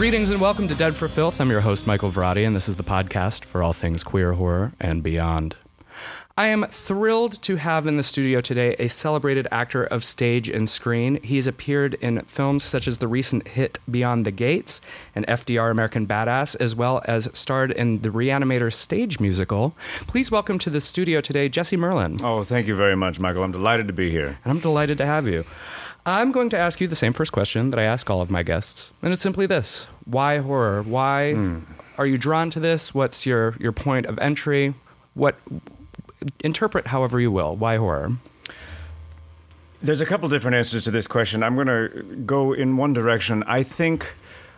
Greetings and welcome to Dead for Filth. I'm your host, Michael Varrati, and this is the podcast for all things queer horror and beyond. I am thrilled to have in the studio today a celebrated actor of stage and screen. He's appeared in films such as the recent hit Beyond the Gates and FDR American Badass, as well as starred in the Reanimator stage musical. Please welcome to the studio today Jesse Merlin. Oh, thank you very much, Michael. I'm delighted to be here. And I'm delighted to have you. I'm going to ask you the same first question that I ask all of my guests, and it's simply this: Why horror? Why Hmm. are you drawn to this? What's your your point of entry? What interpret however you will. Why horror? There's a couple different answers to this question. I'm going to go in one direction. I think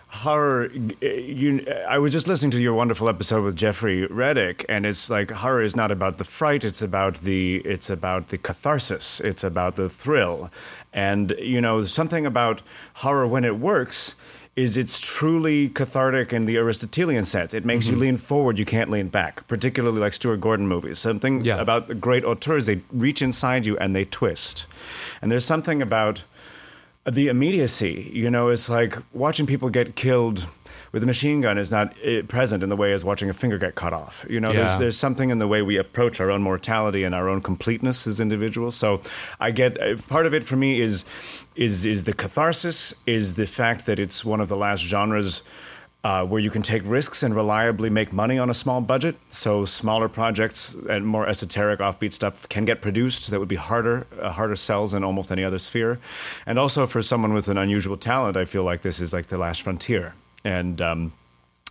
horror. You, I was just listening to your wonderful episode with Jeffrey Reddick, and it's like horror is not about the fright. It's about the. It's about the catharsis. It's about the thrill, and you know something about horror when it works. Is it's truly cathartic in the Aristotelian sense. It makes you mm-hmm. lean forward, you can't lean back, particularly like Stuart Gordon movies. Something Yeah. about the great auteurs, they reach inside you and they twist. And there's something about the immediacy. You know, it's like watching people get killed with a machine gun is not eh, present in the way as watching a finger get cut off. You know, Yeah. there's there's something in the way we approach our own mortality and our own completeness as individuals. So I get eh, part of it for me is is is the catharsis, is the fact that it's one of the last genres. Uh, where you can take risks and reliably make money on a small budget. So smaller projects and more esoteric, offbeat stuff can get produced. That would be harder, uh, harder sells in almost any other sphere. And also for someone with an unusual talent, I feel like this is like the last frontier. And um,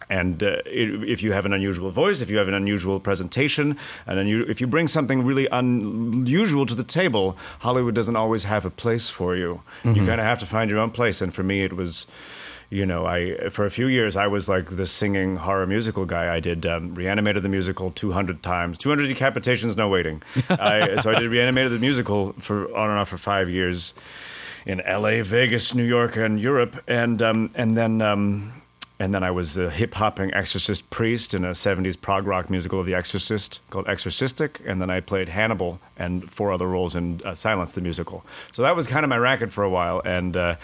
and uh, if you have an unusual voice, if you have an unusual presentation, and unu- if you bring something really unusual to the table, Hollywood doesn't always have a place for you. You kind of have to find your own place. And for me, it was, you know, I for a few years I was like the singing horror musical guy. I did um, Reanimator the musical 200 times, 200 decapitations, no waiting. I, so I did Reanimator the musical for on and off for five years in L.A., Vegas, New York, and Europe, and um, and then. Um, and then I was the hip hopping exorcist priest in a 70s prog rock musical of The Exorcist called Exorcistic. And then I played Hannibal and four other roles in uh, Silence the Musical. So that was kind of my racket for a while. And, uh,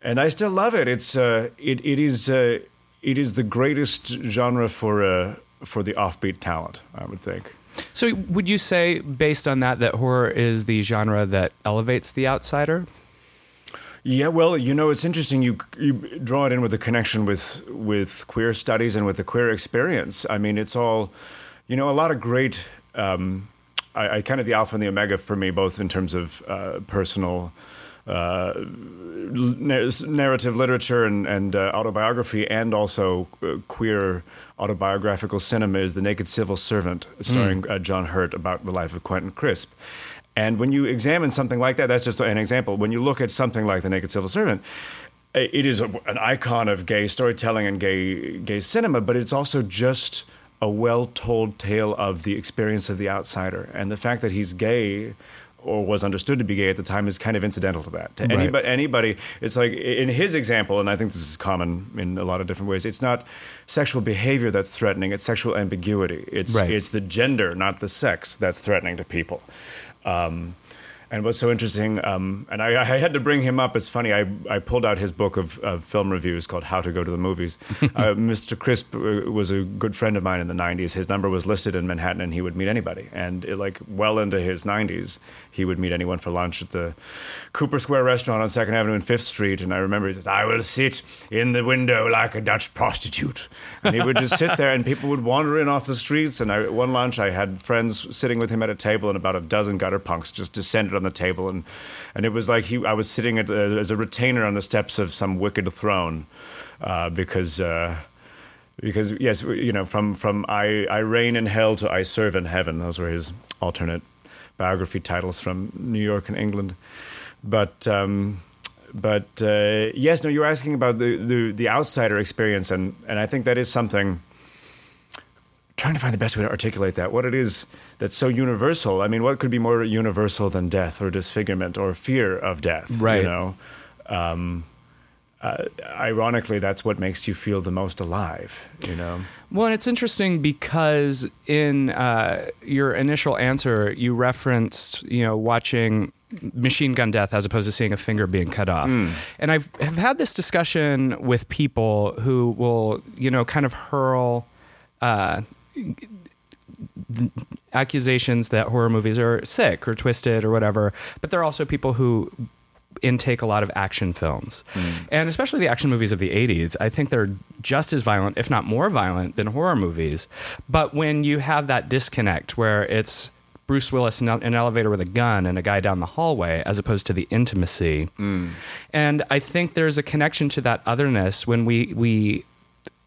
and I still love it. It's, uh, it, it, is, uh, it is the greatest genre for, uh, for the offbeat talent, I would think. So, would you say, based on that, that horror is the genre that elevates the outsider? Yeah, well, you know, it's interesting. You you draw it in with the connection with with queer studies and with the queer experience. I mean, it's all, you know, a lot of great. Um, I, I kind of the alpha and the omega for me, both in terms of uh, personal. Uh, narrative literature and, and uh, autobiography, and also uh, queer autobiographical cinema, is The Naked Civil Servant, starring uh, John Hurt, about the life of Quentin Crisp. And when you examine something like that, that's just an example. When you look at something like The Naked Civil Servant, it is a, an icon of gay storytelling and gay gay cinema, but it's also just a well-told tale of the experience of the outsider and the fact that he's gay or was understood to be gay at the time is kind of incidental to that. To Right. anybody, anybody, it's like in his example, and I think this is common in a lot of different ways. It's not sexual behavior that's threatening; it's sexual ambiguity. It's Right. it's the gender, not the sex, that's threatening to people. Um, and what's so interesting, um, and I, I had to bring him up. It's funny. I, I pulled out his book of, of film reviews called "How to Go to the Movies." uh, Mr. Crisp uh, was a good friend of mine in the '90s. His number was listed in Manhattan, and he would meet anybody. And it, like well into his '90s, he would meet anyone for lunch at the Cooper Square restaurant on Second Avenue and Fifth Street. And I remember he says, "I will sit in the window like a Dutch prostitute," and he would just sit there, and people would wander in off the streets. And I, one lunch, I had friends sitting with him at a table, and about a dozen gutter punks just descended on the table, and and it was like he, I was sitting at, uh, as a retainer on the steps of some wicked throne, uh, because. Uh, because yes, you know, from from I I reign in hell to I serve in heaven. Those were his alternate biography titles from New York and England. But um, but uh, yes, no, you're asking about the, the the outsider experience, and and I think that is something. Trying to find the best way to articulate that, what it is that's so universal. I mean, what could be more universal than death or disfigurement or fear of death? Right. You know, um, uh, ironically, that's what makes you feel the most alive. You know. Well, and it's interesting because in uh, your initial answer, you referenced, you know, watching machine gun death as opposed to seeing a finger being cut off. And I've have had this discussion with people who will, you know, kind of hurl uh, accusations that horror movies are sick or twisted or whatever. But there are also people who intake a lot of action films. Hmm. And especially the action movies of the 80s, I think they're just as violent, if not more violent, than horror movies. But when you have that disconnect where it's Bruce Willis in an elevator with a gun and a guy down the hallway, as opposed to the intimacy. Hmm. And I think there's a connection to that otherness when we, we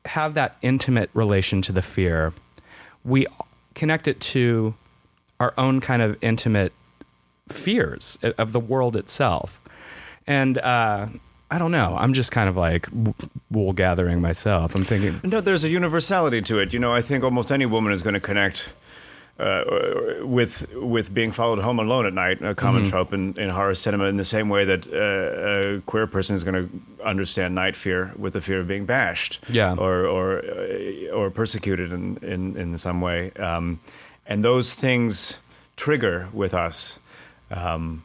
have that intimate relation to the fear. We connect it to our own kind of intimate fears of the world itself. And uh, I don't know. I'm just kind of like wool gathering myself. I'm thinking, No, there's a universality to it. You know, I think almost any woman is going to connect uh, with with being followed home alone at night, a common trope in, in horror cinema, in the same way that uh, a queer person is going to understand night fear with the fear of being bashed, Yeah. or or uh, or persecuted in in, in some way, um, and those things trigger with us. Um,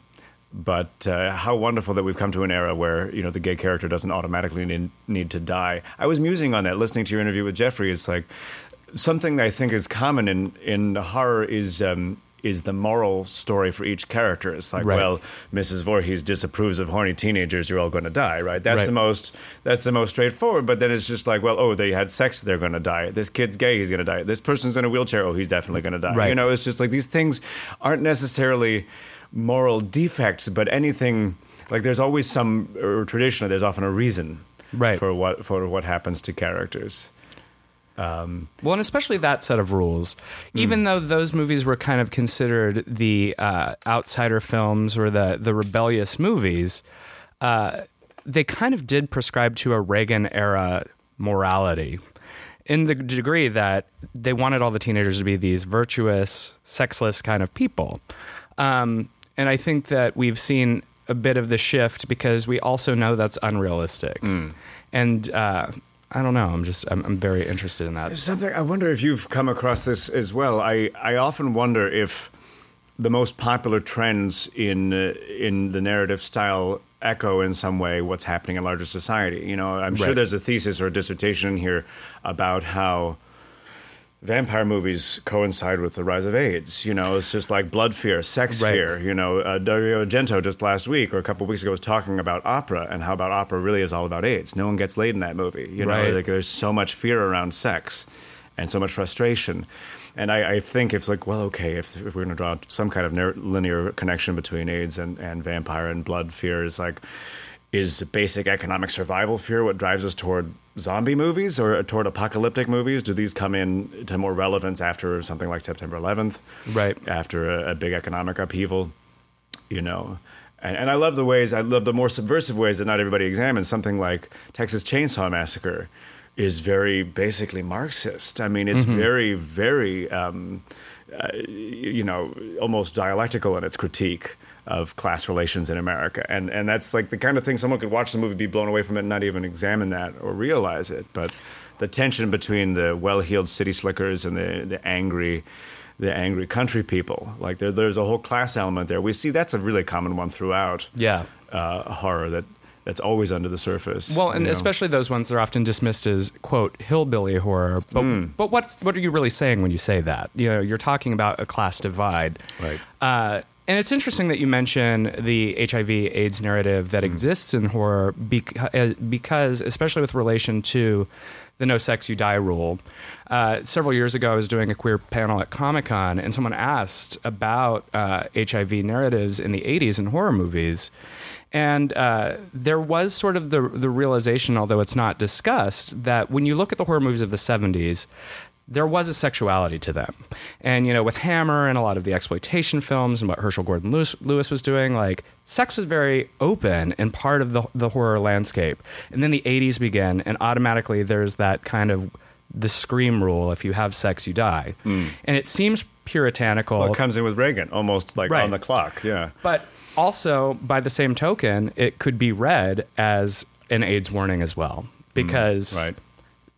but uh, how wonderful that we've come to an era where you know the gay character doesn't automatically need, need to die. I was musing on that, listening to your interview with Jeffrey. It's like something that I think is common in in horror is. Um, is the moral story for each character? It's like, Right. well, Mrs. Voorhees disapproves of horny teenagers. You're all going to die, right? That's Right. the most. That's the most straightforward. But then it's just like, well, oh, they had sex. They're going to die. This kid's gay. He's going to die. This person's in a wheelchair. Oh, he's definitely going to die. Right. You know, it's just like these things aren't necessarily moral defects, but anything like there's always some or traditionally there's often a reason Right. for what for what happens to characters. Well, and especially that set of rules, even though those movies were kind of considered the uh, outsider films or the the rebellious movies, uh, they kind of did prescribe to a Reagan era morality. In the degree that they wanted all the teenagers to be these virtuous, sexless kind of people. Um, and I think that we've seen a bit of the shift because we also know that's unrealistic. And uh, I don't know. I'm just I'm, I'm very interested in that. Something I wonder if you've come across this as well. I I often wonder if the most popular trends in uh, in the narrative style echo in some way what's happening in larger society. You know, I'm sure there's a thesis or a dissertation here about how vampire movies coincide with the rise of AIDS. You know, it's just like blood fear, sex Right. fear. You know, uh, Dario Argento just last week or a couple of weeks ago was talking about opera and how about opera really is all about AIDS. No one gets laid in that movie. You know, Right. like there's so much fear around sex and so much frustration. And I, I think it's like, well, okay, if, if we're going to draw some kind of linear connection between AIDS and, and vampire and blood fear, is like, is basic economic survival fear what drives us toward zombie movies or toward apocalyptic movies? Do these come in to more relevance after something like September 11th? Right. After a, a big economic upheaval? you know. And, and I love the ways, I love the more subversive ways that not everybody examines. Something like Texas Chainsaw Massacre is very basically Marxist. I mean, it's very, very, um, uh, you know, almost dialectical in its critique of class relations in America. And, and that's like the kind of thing someone could watch the movie, be blown away from it, and not even examine that or realize it. But the tension between the well-heeled city slickers and the, the angry the angry country people. Like there, there's a whole class element there. We see that's a really common one throughout Yeah. uh, horror that that's always under the surface. Well, and you know? especially those ones that are often dismissed as quote hillbilly horror. But Hmm. but what's what are you really saying when you say that? You know, you're talking about a class divide. Right. Uh, and it's interesting that you mention the HIV/AIDS narrative Hmm. that exists in horror because, because, especially with relation to the "No Sex You Die" rule. Uh, several years ago, I was doing a queer panel at Comic Con, and someone asked about uh, HIV narratives in the '80s in horror movies. And uh, there was sort of the the realization, although it's not discussed, that when you look at the horror movies of the '70s, there was a sexuality to them. And, you know, with Hammer and a lot of the exploitation films and what Herschell Gordon Lewis, Lewis was doing, like, sex was very open and part of the, the horror landscape. And then the 80s began, and automatically there's that kind of the scream rule if you have sex, you die. Hmm. And it seems puritanical. well, it comes in with Reagan, almost like Right. on the clock. Yeah. But also, by the same token, it could be read as an AIDS warning as well. Hmm. Because Right.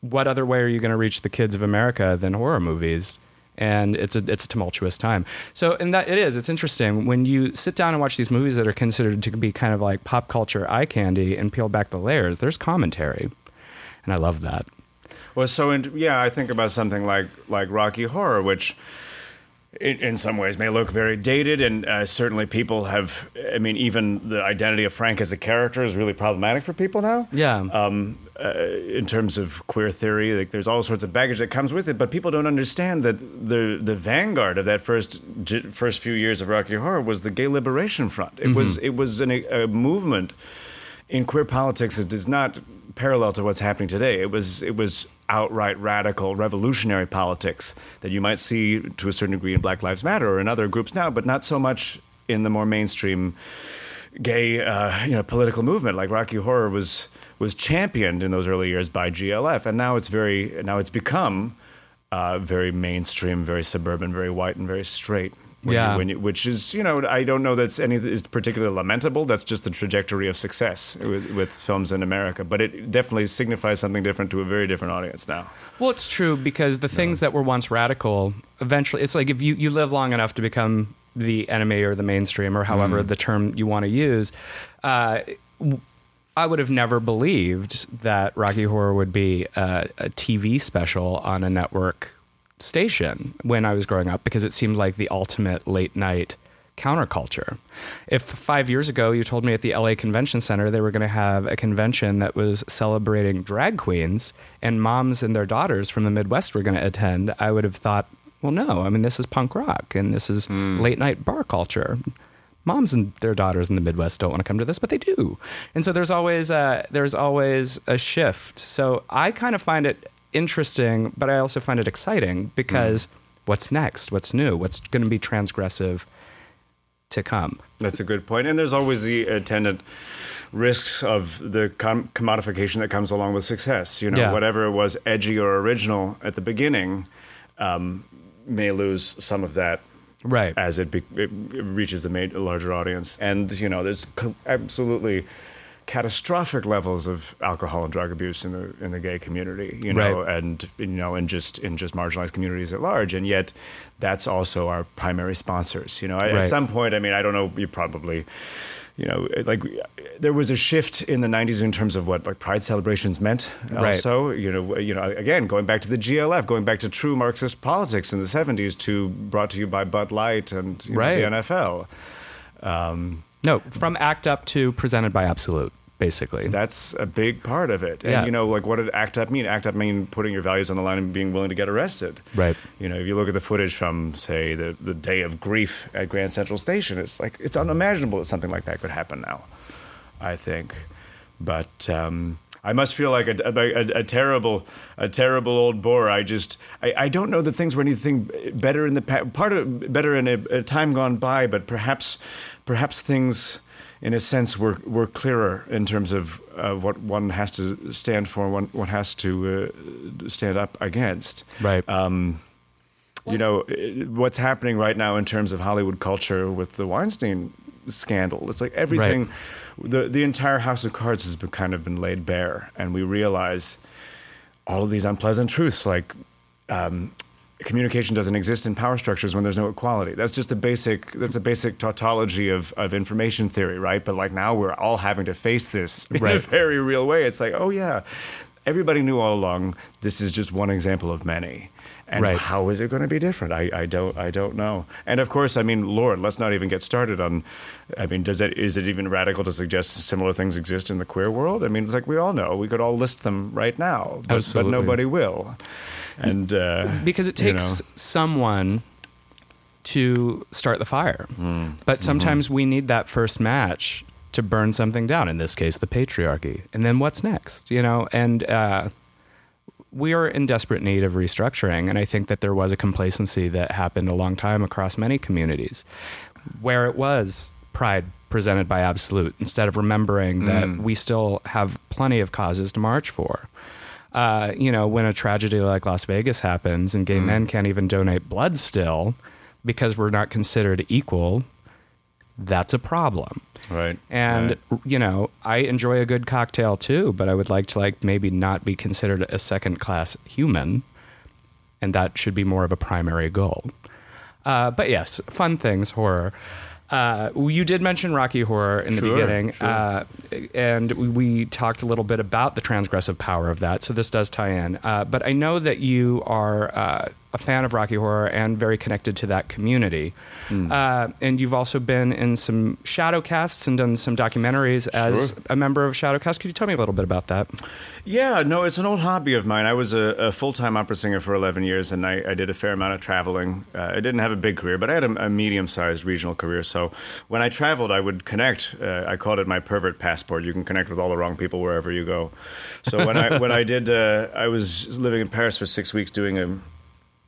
What other way are you going to reach the kids of America than horror movies? and it's a it's a tumultuous time. So, and that it is. It's interesting when you sit down and watch these movies that are considered to be kind of like pop culture eye candy and peel back the layers. There's commentary, and I love that. Well, so in, yeah, I think about something like like Rocky Horror, which in, in some ways may look very dated, and uh, certainly people have. I mean, even the identity of Frank as a character is really problematic for people now. Yeah. Um, uh, in terms of queer theory, like there's all sorts of baggage that comes with it, but people don't understand that the the vanguard of that first first few years of Rocky Horror was the Gay Liberation Front. It mm-hmm. was it was an, a movement in queer politics that does not parallel to what's happening today. It was it was outright radical revolutionary politics that you might see to a certain degree in Black Lives Matter or in other groups now, but not so much in the more mainstream gay uh, you know political movement. Like Rocky Horror was was championed in those early years by GLF, and now it's very now it's become uh, very mainstream, very suburban, very white, and very straight. When yeah. You, when you, which is, you know, I don't know that's any is particularly lamentable. That's just the trajectory of success with, with, films in America. But it definitely signifies something different to a very different audience now. Well, it's true because the things no. that were once radical, eventually, it's like if you, you live long enough to become the enemy or the mainstream or however mm. the term you want to use. Uh, I would have never believed that Rocky Horror would be a, a TV special on a network station when I was growing up because it seemed like the ultimate late night counterculture. If five years ago you told me at the LA Convention Center they were going to have a convention that was celebrating drag queens and moms and their daughters from the Midwest were going to attend, I would have thought, well, no, I mean, this is punk rock and this is mm. late night bar culture. Moms and their daughters in the Midwest don't want to come to this, but they do, and so there's always a, there's always a shift. So I kind of find it interesting, but I also find it exciting because mm. what's next? What's new? What's going to be transgressive to come? That's a good point. And there's always the attendant risks of the com- commodification that comes along with success. You know, yeah. whatever was edgy or original at the beginning um, may lose some of that right as it, be- it reaches a, a larger audience. And you know, there's co- absolutely catastrophic levels of alcohol and drug abuse in the in the gay community, you know, right. and you know, and just in just marginalized communities at large. And yet, that's also our primary sponsors. You know, right. at some point, I mean, I don't know, you probably. You know, like there was a shift in the '90s in terms of what like pride celebrations meant. Also, right. you know, you know, again, going back to the GLF, going back to true Marxist politics in the '70s, to brought to you by Bud Light and right. know, the NFL. Um, no, from ACT UP to presented by Absolut basically. That's a big part of it. And, yeah. you know, like what did ACT UP mean? ACT UP mean putting your values on the line and being willing to get arrested. Right. You know, if you look at the footage from, say, the, the day of grief at Grand Central Station, it's like, it's unimaginable that something like that could happen now, I think. But, um, I must feel like a, a, a, terrible, a terrible old bore. I just, I, I don't know that things were anything better in the part of better in a, a time gone by, but perhaps, perhaps things in a sense, we're, we're clearer in terms of uh, what one has to stand for, one one has to uh, stand up against. Right. Um, you know what's happening right now in terms of Hollywood culture with the Weinstein scandal. It's like everything, right. the the entire house of cards has been kind of been laid bare, and we realize all of these unpleasant truths, like um, communication doesn't exist in power structures when there's no equality. That's just a basic that's a basic tautology of, of information theory, right? But like now we're all having to face this in right. a very real way. It's like, oh yeah, everybody knew all along this is just one example of many. And right. how is it going to be different? I, I don't I don't know. And of course, I mean, Lord, let's not even get started on. I mean, does it is it even radical to suggest similar things exist in the queer world? I mean, it's like we all know. We could all list them right now, but, but nobody will and uh, because it takes you know. someone to start the fire. Mm. But mm-hmm. sometimes mm-hmm. we need that first match to burn something down. In this case, the patriarchy. And then what's next? You know, and uh, we are in desperate need of restructuring. And I think that there was a complacency that happened a long time across many communities, where it was pride presented by Absolut instead of remembering that mm. we still have plenty of causes to march for uh, you know, when a tragedy like Las Vegas happens and gay mm. men can't even donate blood still because we're not considered equal, that's a problem. Right. And right. you know, I enjoy a good cocktail too, but I would like to like maybe not be considered a second class human. and that should be more of a primary goal. Uh, but yes, fun things, horror. Uh, you did mention Rocky Horror in the Sure, beginning, sure. uh, and we, we talked a little bit about the transgressive power of that. So this does tie in. Uh, but I know that you are uh, a fan of Rocky Horror and very connected to that community. Hmm. Uh, and you've also been in some Shadowcasts and done some documentaries as Sure. a member of Shadowcast. Could you tell me a little bit about that? Yeah, no, it's an old hobby of mine. I was a, a full time opera singer for 11 years, and I, I did a fair amount of traveling. Uh, I didn't have a big career, but I had a, a medium sized regional career. So when I traveled, I would connect. Uh, I called it my pervert passport. You can connect with all the wrong people wherever you go. So when I when I did, uh, I was living in Paris for six weeks doing a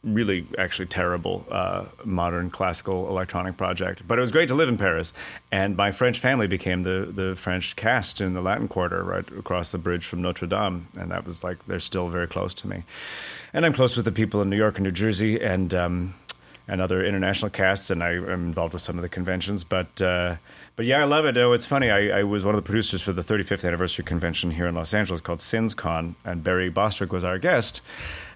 really actually terrible uh, modern classical electronic project. But it was great to live in Paris, and my French family became the the French cast in the Latin Quarter right across the bridge from Notre Dame, and that was like they're still very close to me. And I'm close with the people in New York and New Jersey, and. Um, and other international casts, and I am involved with some of the conventions. But uh, but yeah, I love it. Oh, it's funny. I, I was one of the producers for the 35th anniversary convention here in Los Angeles called SinsCon, and Barry Bostwick was our guest,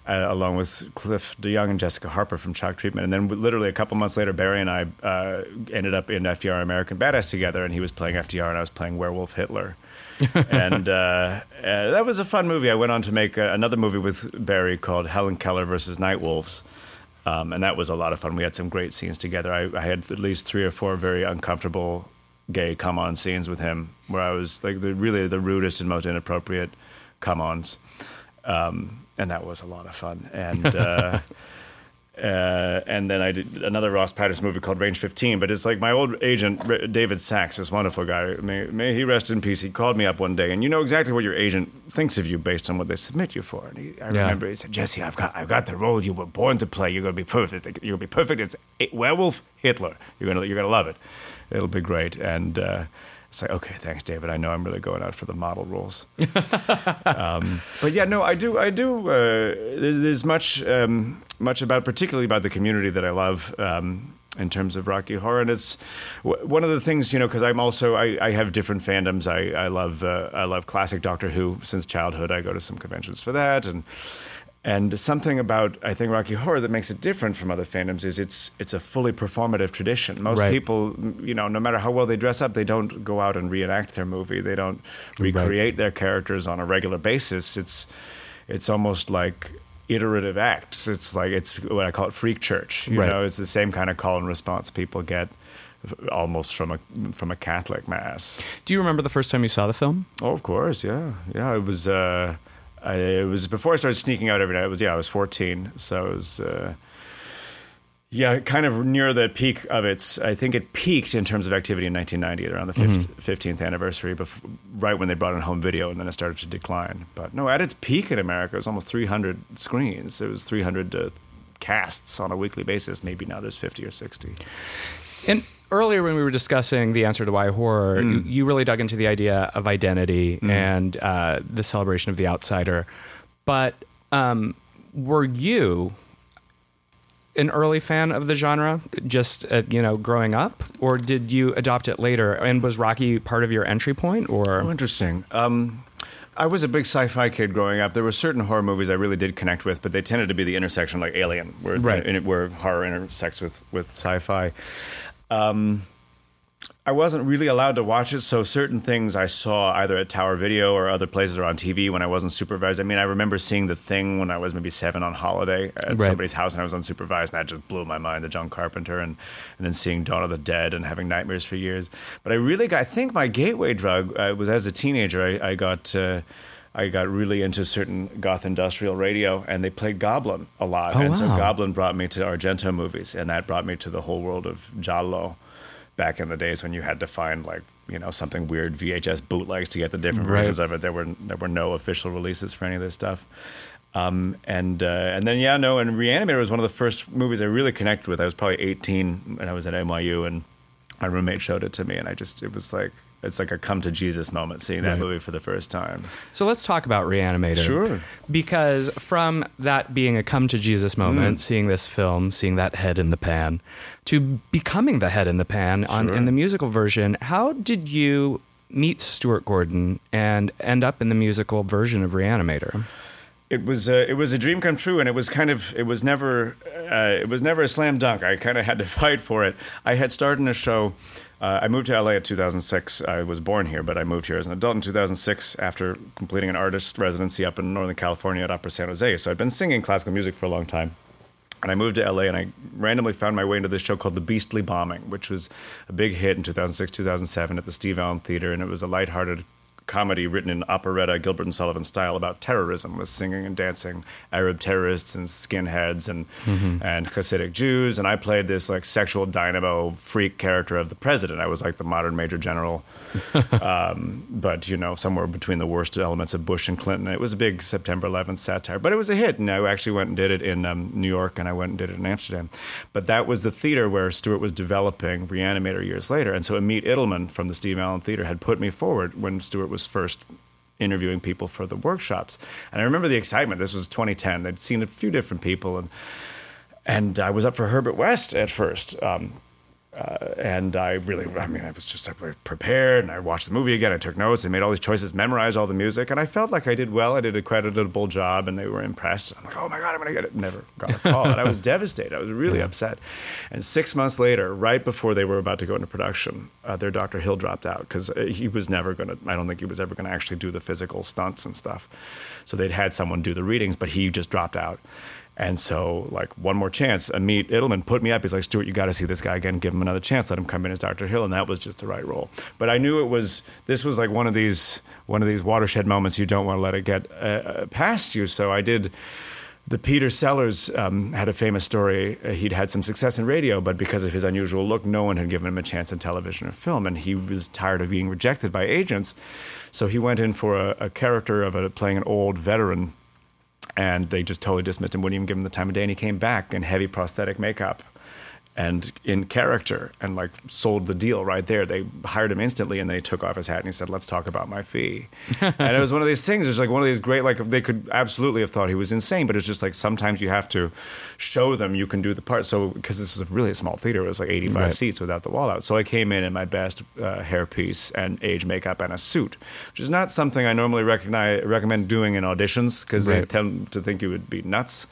uh, along with Cliff DeYoung and Jessica Harper from Shock Treatment. And then literally a couple months later, Barry and I uh, ended up in FDR American Badass together, and he was playing FDR, and I was playing Werewolf Hitler. and uh, uh, that was a fun movie. I went on to make uh, another movie with Barry called Helen Keller versus Night Wolves. Um, and that was a lot of fun. We had some great scenes together. I, I had at least three or four very uncomfortable gay come on scenes with him where I was like the really the rudest and most inappropriate come ons. Um, and that was a lot of fun. And uh, uh, and then I did another Ross Patterson movie called Range 15. But it's like my old agent, R- David Sachs, this wonderful guy, may, may he rest in peace. He called me up one day, and you know exactly what your agent thinks of you based on what they submit you for. And he, I Yeah. remember he said, Jesse, I've got, I've got the role you were born to play. You're going to be perfect. You're going to be perfect. It's Werewolf Hitler. You're going to, you're going to love it. It'll be great. And uh, it's like, okay, thanks, David. I know I'm really going out for the model roles. um, but yeah, no, I do. I do. Uh, there's, there's much, um, much about, particularly about the community that I love. Um, in terms of Rocky Horror, and it's w- one of the things you know because I'm also I, I have different fandoms. I I love uh, I love classic Doctor Who since childhood. I go to some conventions for that, and and something about I think Rocky Horror that makes it different from other fandoms is it's it's a fully performative tradition. Most Right. people, you know, no matter how well they dress up, they don't go out and reenact their movie. They don't recreate their characters on a regular basis. It's it's almost like iterative acts. It's like it's what I call it freak church. You Right. know, it's the same kind of call and response people get almost from a from a Catholic mass. Do you remember the first time you saw the film? Oh, of course, yeah, yeah. It was. Uh, I, it was before I started sneaking out every night. It was yeah, I was fourteen, so it was. Uh, yeah, kind of near the peak of its. I think it peaked in terms of activity in 1990, around the fifth, 15th anniversary, bef- right when they brought in home video, and then it started to decline. But no, at its peak in America, it was almost 300 screens. It was 300 uh, casts on a weekly basis. Maybe now there's 50 or 60. And earlier, when we were discussing the answer to why horror, you, you really dug into the idea of identity and uh, the celebration of the outsider. But um, were you an early fan of the genre, just uh, you know, growing up, or did you adopt it later? And was Rocky part of your entry point, or Oh, interesting. Um, I was a big sci-fi kid growing up. There were certain horror movies I really did connect with, but they tended to be the intersection, like Alien, where Right. in where horror intersects with with sci-fi. Um, I wasn't really allowed to watch it, so certain things I saw either at Tower Video or other places or on TV when I wasn't supervised. I mean, I remember seeing The Thing when I was maybe seven on holiday at Right. somebody's house and I was unsupervised, and that just blew my mind. The John Carpenter, and and then seeing Dawn of the Dead and having nightmares for years. But I really got, I think my gateway drug uh, was as a teenager. I, I got. Uh, I got really into certain goth industrial radio, and they played Goblin a lot. Oh, and so. Goblin brought me to Argento movies, and that brought me to the whole world of Giallo back in the days when you had to find like you know something weird VHS bootlegs to get the different Right. versions of it. There were there were no official releases for any of this stuff. Um, and uh, and then yeah no and Reanimator was one of the first movies I really connected with. I was probably 18 when I was at NYU and my roommate showed it to me and I just it was like it's like a come to Jesus moment seeing that Right. movie for the first time. So let's talk about Reanimator. Sure. Because from that being a come to Jesus Mm. moment, seeing this film, seeing that head in the pan, to becoming the head in the pan on Sure. in the musical version, how did you meet Stuart Gordon and end up in the musical version of Reanimator? it was a, it was a dream come true, and it was kind of it was never uh, it was never a slam dunk. I kind of had to fight for it. I had started in a show. Uh, I moved to LA in 2006. I was born here, but I moved here as an adult in 2006 after completing an artist residency up in Northern California at Opera San Jose. So I'd been singing classical music for a long time. And I moved to LA and I randomly found my way into this show called The Beastly Bombing, which was a big hit in 2006, 2007 at the Steve Allen Theater. And it was a lighthearted comedy written in operetta Gilbert and Sullivan style about terrorism with singing and dancing Arab terrorists and skinheads and mm-hmm. and Hasidic Jews. And I played this like sexual dynamo freak character of the president. I was like the modern major general. Um, but you know somewhere between the worst elements of Bush and Clinton. It was a big September 11th satire but it was a hit. And I actually went and did it in um, New York and I went and did it in Amsterdam. But that was the theater where Stuart was developing Reanimator years later. And so Amit Edelman from the Steve Allen Theater had put me forward when Stuart was was first interviewing people for the workshops. And I remember the excitement. This was 2010. They'd seen a few different people, and and I was up for Herbert West at first. Um, uh, and I really, I mean, I was just prepared, and I watched the movie again. I took notes, I made all these choices, memorized all the music, and I felt like I did well. I did a creditable job, and they were impressed. I'm like, oh my god, I'm gonna get it. Never got a call, and I was devastated. I was really yeah. upset. And six months later, right before they were about to go into production, uh, their Dr. Hill dropped out because uh, he was never gonna. I don't think he was ever gonna actually do the physical stunts and stuff. So they'd had someone do the readings, but he just dropped out. And so, like, one more chance. Amit Edelman put me up. He's like, Stuart, you got to see this guy again. Give him another chance. Let him come in as Dr. Hill. And that was just the right role. But I knew it was, this was like one of these, one of these watershed moments you don't want to let it get uh, uh, past you. So I did, the Peter Sellers um, had a famous story. Uh, he'd had some success in radio, but because of his unusual look, no one had given him a chance in television or film. And he was tired of being rejected by agents. So he went in for a, a character of a, playing an old veteran and they just totally dismissed him, wouldn't even give him the time of day. And he came back in heavy prosthetic makeup and in character and like sold the deal right there. They hired him instantly and they took off his hat and he said, "Let's talk about my fee." and it was one of these things. It's like one of these great like they could absolutely have thought he was insane, but it's just like sometimes you have to show them you can do the part. So because this was a really small theater, it was like 85 right. seats without the wall out. So I came in in my best uh, hairpiece and age makeup and a suit, which is not something I normally recognize, recommend doing in auditions because right. they tend to think you would be nuts.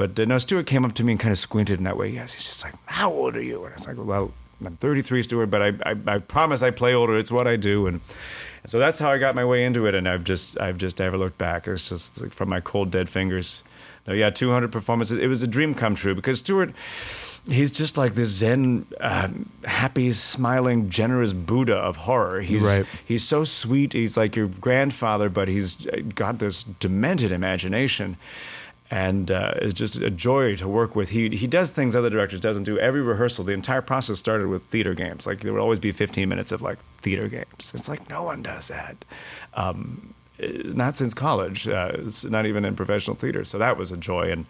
But uh, no, Stuart came up to me and kind of squinted in that way. Yes, he's just like, "How old are you?" And I was like, "Well, I'm 33, Stuart, but I, I, I promise I play older. It's what I do." And, so that's how I got my way into it, and I've just I've just never looked back. It's just like from my cold dead fingers. No, yeah, 200 performances. It was a dream come true because Stuart, he's just like this Zen, uh, happy, smiling, generous Buddha of horror. He's right. he's so sweet. He's like your grandfather, but he's got this demented imagination and uh, it's just a joy to work with. He he does things other directors doesn't do. Every rehearsal, the entire process started with theater games. Like there would always be 15 minutes of like theater games. It's like no one does that. Um, not since college. Uh, not even in professional theater. So that was a joy and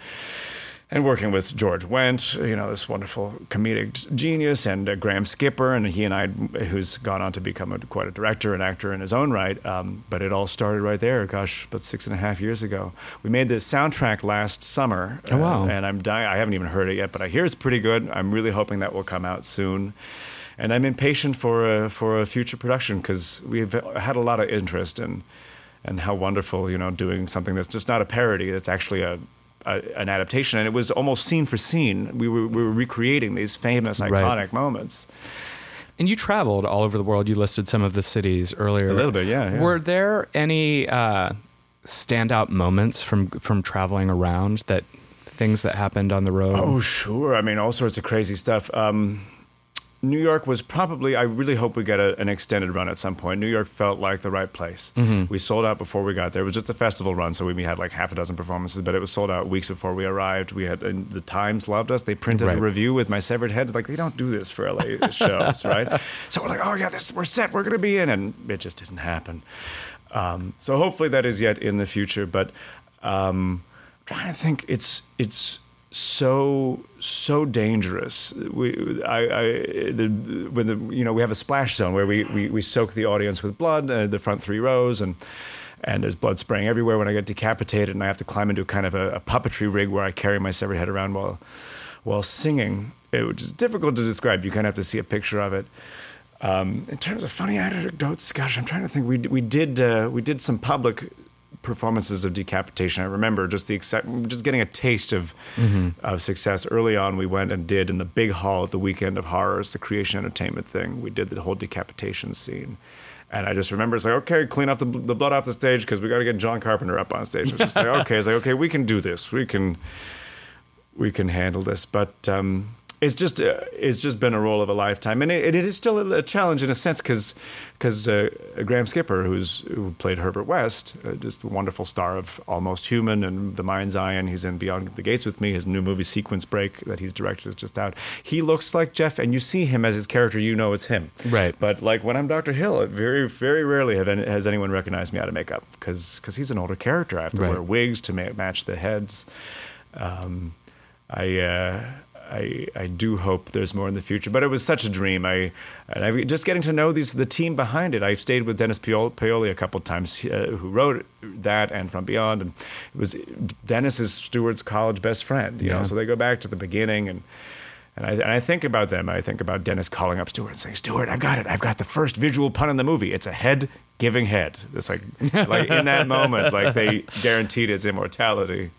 and working with George Wendt, you know, this wonderful comedic genius, and uh, Graham Skipper, and he and I, who's gone on to become a, quite a director and actor in his own right. Um, but it all started right there, gosh, about six and a half years ago. We made this soundtrack last summer. Oh, wow. Uh, and I'm dying, I haven't even heard it yet, but I hear it's pretty good. I'm really hoping that will come out soon. And I'm impatient for a, for a future production because we've had a lot of interest in and how wonderful, you know, doing something that's just not a parody, that's actually a, a, an adaptation, and it was almost scene for scene. We were, we were recreating these famous, iconic right. moments. And you traveled all over the world. You listed some of the cities earlier. A little bit, yeah. yeah. Were there any uh, standout moments from from traveling around that things that happened on the road? Oh, sure. I mean, all sorts of crazy stuff. Um, New York was probably, I really hope we get a, an extended run at some point. New York felt like the right place. Mm-hmm. We sold out before we got there. It was just a festival run, so we had like half a dozen performances, but it was sold out weeks before we arrived. We had, the Times loved us. They printed right. a review with my severed head. Like, they don't do this for LA shows, right? So we're like, oh, yeah, this, we're set, we're going to be in. And it just didn't happen. Um, so hopefully that is yet in the future. But um, I'm trying to think, it's, it's, so so dangerous. We, I, I the, when the you know we have a splash zone where we we, we soak the audience with blood, uh, the front three rows, and and there's blood spraying everywhere. When I get decapitated, and I have to climb into a kind of a, a puppetry rig where I carry my severed head around while while singing, it, which is difficult to describe. You kind of have to see a picture of it. Um, in terms of funny anecdotes, gosh, I'm trying to think. We we did uh, we did some public performances of decapitation. I remember just the just getting a taste of of success early on. We went and did in the big hall at the weekend of horrors, the creation entertainment thing. We did the whole decapitation scene. And I just remember it's like, okay, clean off the, the blood off the stage because we got to get John Carpenter up on stage. It's just like, okay, it's like, okay, we can do this. We can, we can handle this. But um, it's just uh, it's just been a role of a lifetime, and it, it is still a, a challenge in a sense because because uh, Graham Skipper, who's who played Herbert West, uh, just a wonderful star of Almost Human and The Mind's Eye, and he's in Beyond the Gates with me. His new movie Sequence Break that he's directed is just out. He looks like Jeff, and you see him as his character, you know it's him. Right. But like when I'm Dr. Hill, very very rarely have any, has anyone recognized me out of makeup because because he's an older character. I have to Right. wear wigs to ma- match the heads. Um, I, uh, I I do hope there's more in the future. But it was such a dream. I and I just getting to know these the team behind it. I've stayed with Dennis Paoli a couple of times, uh, who wrote that and From Beyond, and it was Dennis is Stuart's college best friend. You Yeah. know, so they go back to the beginning and. And I, and I think about them. I think about Dennis calling up Stuart and saying, "Stuart, I've got it. I've got the first visual pun in the movie. It's a head giving head. It's like, like in that moment, like they guaranteed its immortality."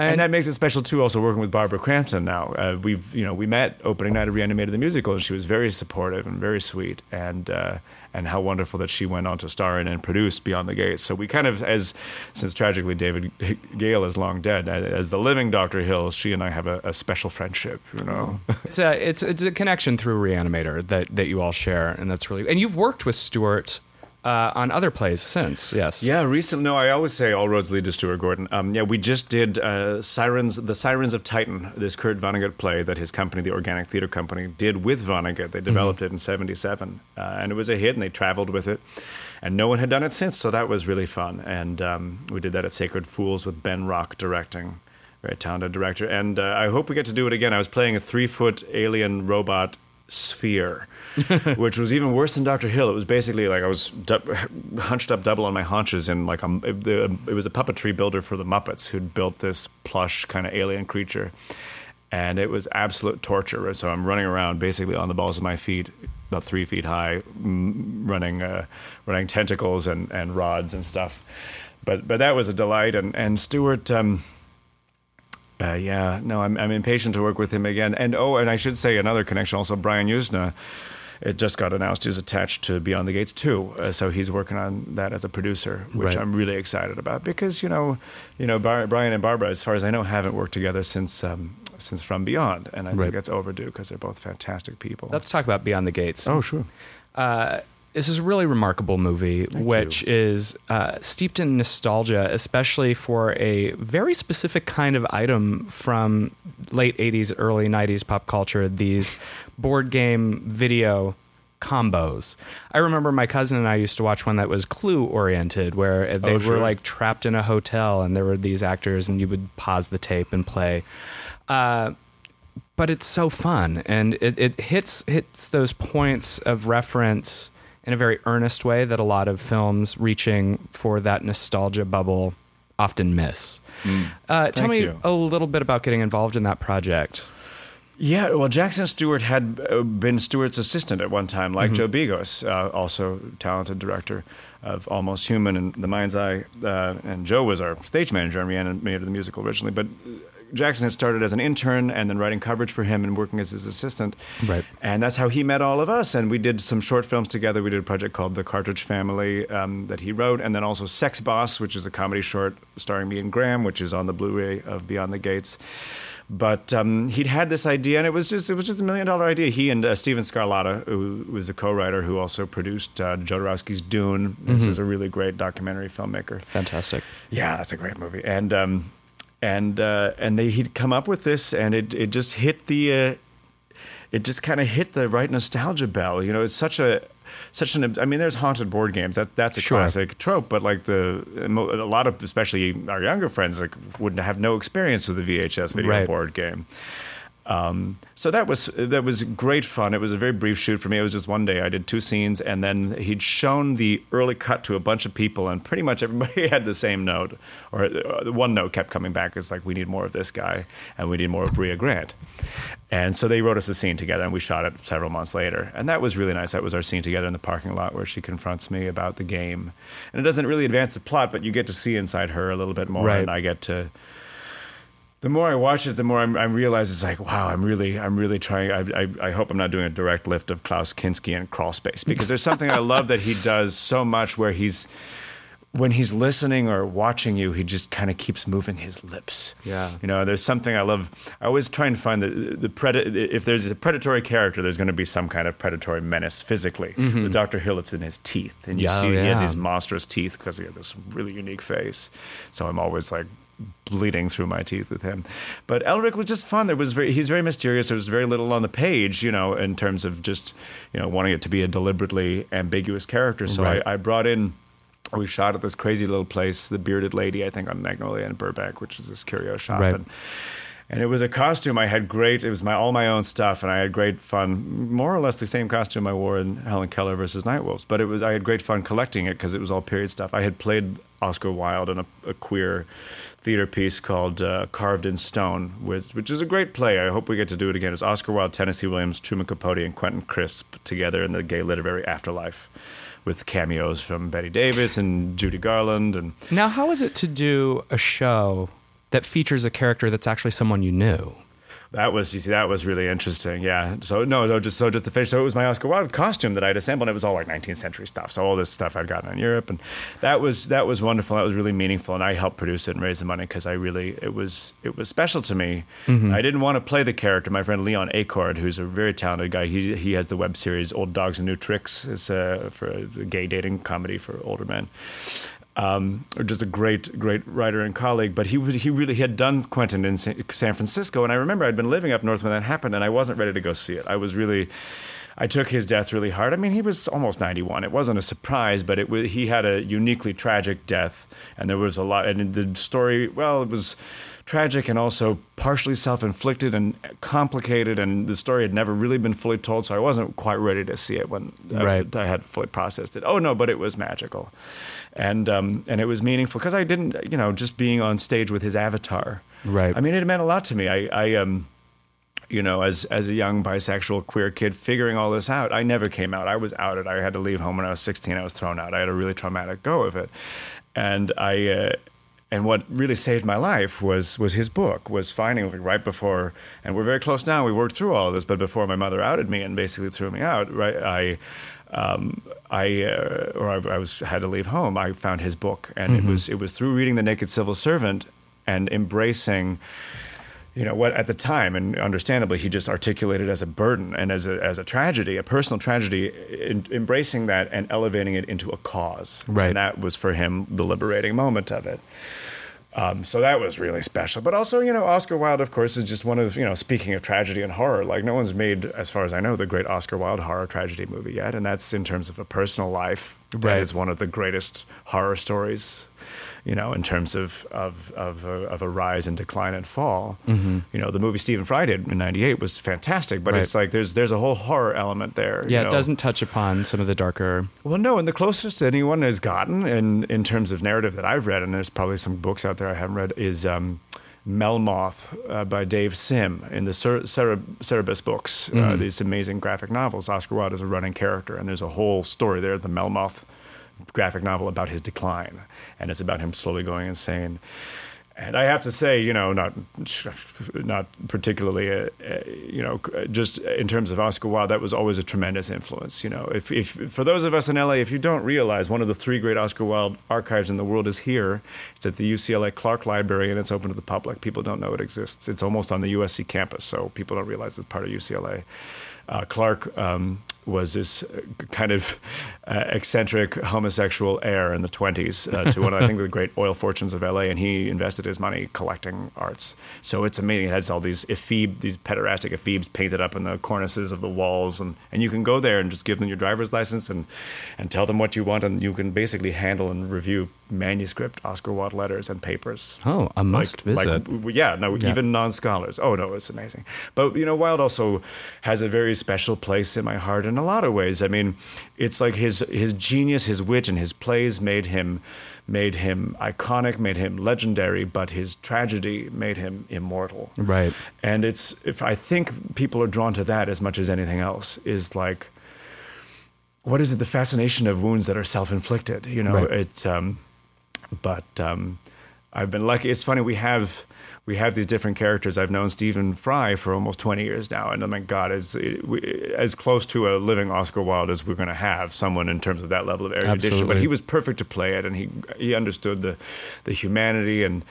And, that makes it special too. Also working with Barbara Crampton now, uh, we've you know we met opening night of Reanimator the musical, and she was very supportive and very sweet, and uh, and how wonderful that she went on to star in and produce Beyond the Gates. So we kind of, as since tragically David Gale is long dead, as the living Doctor Hill, she and I have a, a special friendship. You know, It's a it's it's a connection through Reanimator that that you all share, and that's really. And you've worked with Stuart uh, on other plays since, yes. Yeah, recently. No, I always say all roads lead to Stuart Gordon. Um, yeah, we just did uh, Sirens, the Sirens of Titan, this Kurt Vonnegut play that his company, the Organic Theater Company, did with Vonnegut. They developed it in '77, uh, and it was a hit, and they traveled with it, and no one had done it since. So that was really fun, and um, we did that at Sacred Fools with Ben Rock directing. Very talented director, and uh, I hope we get to do it again. I was playing a three-foot alien robot sphere, which was even worse than Doctor Hill. It was basically like I was du- hunched up double on my haunches, and like um, it, was a puppetry builder for the Muppets who'd built this plush kind of alien creature, and it was absolute torture. So I'm running around basically on the balls of my feet, about three feet high, running uh, running tentacles and, and rods and stuff. But but that was a delight, and and Stuart. Um, uh, yeah, no, I'm, I'm impatient to work with him again. And oh, and I should say another connection also, Brian Yuzna. It just got announced is attached to Beyond the Gates too, uh, so he's working on that as a producer, which Right. I'm really excited about because you know, you know, Bar- Brian and Barbara, as far as I know, haven't worked together since um, since From Beyond, and I Right. think that's overdue because they're both fantastic people. Let's talk about Beyond the Gates. oh sure, uh, this is a really remarkable movie, which is uh, steeped in nostalgia, especially for a very specific kind of item from late 80s, early 90s pop culture these board game video combos. I remember my cousin and I used to watch one that was clue oriented, where they Oh, were like trapped in a hotel and there were these actors, and you would pause the tape and play. Uh, but it's so fun and it, it hits hits those points of reference in a very earnest way that a lot of films reaching for that nostalgia bubble often miss. Uh, tell me you. a little bit about getting involved in that project. Yeah, well, Jackson Stewart had uh, been Stuart's assistant at one time, like Joe Begos, uh, also talented director of Almost Human and The Mind's Eye. Uh, and Joe was our stage manager on Reanimator the musical originally. But Jackson had started as an intern and then writing coverage for him and working as his assistant. Right. And that's how he met all of us. And we did some short films together. We did a project called The Cartridge Family um, that he wrote, and then also Sex Boss, which is a comedy short starring me and Graham, which is on the Blu-ray of Beyond the Gates. But um, he'd had this idea, and it was just it was just a million dollar idea. He and uh, Stephen Scarlata, who was a co-writer, who also produced uh, Jodorowsky's Dune. This is a really great documentary filmmaker. Fantastic. Yeah, that's a great movie. And um, and uh, and they he'd come up with this, and it it just hit the uh, it just kind of hit the right nostalgia bell. You know, it's such a such an. I mean, there's haunted board games. That that's a Sure. classic trope. But like the a lot of especially our younger friends like wouldn't have no experience with the VHS video Right. board game. Um, so that was that was great fun. It was a very brief shoot for me. It was just one day. I did two scenes, and then he'd shown the early cut to a bunch of people, and pretty much everybody had the same note, or uh, one note kept coming back. It's like we need more of this guy, and we need more of Brea Grant. And so they wrote us a scene together, and we shot it several months later. And that was really nice. That was our scene together in the parking lot where she confronts me about the game. And it doesn't really advance the plot, but you get to see inside her a little bit more, Right. and I get to the more I watch it, the more I'm, I realize it's like, wow, I'm really, I'm really trying. I, I, I hope I'm not doing a direct lift of Klaus Kinski and Crawl Space because there's something I love that he does so much where he's, when he's listening or watching you, he just kind of keeps moving his lips. Yeah. You know, there's something I love. I always try and find the the pred- If there's a predatory character, there's going to be some kind of predatory menace physically. With Doctor Hill, it's in his teeth, and you Mm-hmm. Yeah, see he has these monstrous teeth because he has this really unique face. So I'm always like bleeding through my teeth with him. But Elric was just fun. There was very, he's very mysterious. There was very little on the page, you know, in terms of just you know wanting it to be a deliberately ambiguous character. So Right. I, I brought in. We shot at this crazy little place, the Bearded Lady, I think, on Magnolia and Burbank, which is this curio shop. Right. And, and it was a costume I had great. It was my all my own stuff, and I had great fun. More or less the same costume I wore in Helen Keller versus Nightwolves, but it was I had great fun collecting it because it was all period stuff. I had played Oscar Wilde in a, a queer theater piece called uh, Carved in Stone, which, which is a great play. I hope we get to do it again. It's Oscar Wilde, Tennessee Williams, Truman Capote, and Quentin Crisp together in the gay literary afterlife. With cameos from Bette Davis and Judy Garland and Now, how is it to do a show that features a character that's actually someone you knew? That was you see that was really interesting. Yeah. So no, no, just so just to finish. So it was my Oscar Wilde costume that I'd assembled. And it was all like 19th century stuff. So all this stuff I'd gotten in Europe, and that was that was wonderful. That was really meaningful, and I helped produce it and raise the money because I really it was it was special to me. I didn't want to play the character. My friend Leon Acord, who's a very talented guy, he he has the web series Old Dogs and New Tricks. It's uh, for a gay dating comedy for older men um, or just a great, great writer and colleague. But he he really he had done Quentin in San Francisco, and I remember I'd been living up north when that happened, and I wasn't ready to go see it. I was really. I took his death really hard. I mean, he was almost 91. It wasn't a surprise, but it was, he had a uniquely tragic death, and there was a lot. And the story, well, it was tragic and also partially self-inflicted and complicated, and the story had never really been fully told. So I wasn't quite ready to see it when I- I had fully processed it. Oh no, but it was magical, and um, and it was meaningful because I didn't, you know, just being on stage with his avatar. Right. I mean, it meant a lot to me. I, I um, you know, as as a young bisexual queer kid figuring all this out, I never came out. I was outed. I had to leave home when I was 16. I was thrown out. I had a really traumatic go of it, and I. Uh, and what really saved my life was was his book. Was finding like, right before, and we're very close now. We worked through all of this, but before my mother outed me and basically threw me out, right? I, um, I, uh, or I, I was had to leave home. I found his book, and it was it was through reading *The Naked Civil Servant* and embracing you know what at the time and understandably he just articulated as a burden and as a, as a tragedy a personal tragedy in, embracing that and elevating it into a cause Right. and that was for him the liberating moment of it um, so that was really special but also you know oscar wilde of course is just one of you know speaking of tragedy and horror like no one's made as far as i know the great oscar wilde horror tragedy movie yet and that's in terms of a personal life Right. that is one of the greatest horror stories you know, in terms of of of a, of a rise and decline and fall. You know, the movie Stephen Fry did in '98 was fantastic, but Mm-hmm. Right. it's like there's there's a whole horror element there. you Yeah, know. it doesnst touch upon some of the darker. Well, no, and the closest anyone has gotten in in terms of narrative that I've read, and there's probably some books out there I haven't read, is. Um, Melmoth uh, by Dave Sim in the Cer- Cere- Cerebus books, uh, these amazing graphic novels. Oscar Wilde is a running character, and there's a whole story there, the Melmoth graphic novel about his decline, and it's about him slowly going insane. And I have to say, you know, not not particularly, uh, uh, you know, just in terms of Oscar Wilde, that was always a tremendous influence. You know, if, if for those of us in LA, if you don't realize one of the three great Oscar Wilde archives in the world is here, it's at the UCLA Clark Library, and it's open to the public. People don't know it exists. It's almost on the USC campus, so people don't realize it's part of UCLA. Uh, Clark um, was this uh, kind of uh, eccentric homosexual heir in the 20s uh, to one of, I think, the great oil fortunes of LA, and he invested his money collecting arts. So it's amazing. It has all these ephebe, these pederastic ephebes painted up in the cornices of the walls, and, and you can go there and just give them your driver's license and, and tell them what you want, and you can basically handle and review manuscript Oscar Wilde letters and papers. Oh, a must like, visit. Like, yeah, no, Yeah. even non-scholars. Oh no, it's amazing. But you know, Wilde also has a very special place in my heart in a lot of ways. I mean, it's like his his genius, his wit, and his plays made him made him iconic, made him legendary. But his tragedy made him immortal. Right. And it's if I think people are drawn to that as much as anything else is like. What is it? The fascination of wounds that are self-inflicted. You know, Right. it's um, but um, I've been lucky. It's funny we have we have these different characters. I've known Stephen Fry for almost twenty years now, and oh my God, is as close to a living Oscar Wilde as we're going to have someone in terms of that level of erudition. Absolutely. But he was perfect to play it, and he he understood the the humanity and.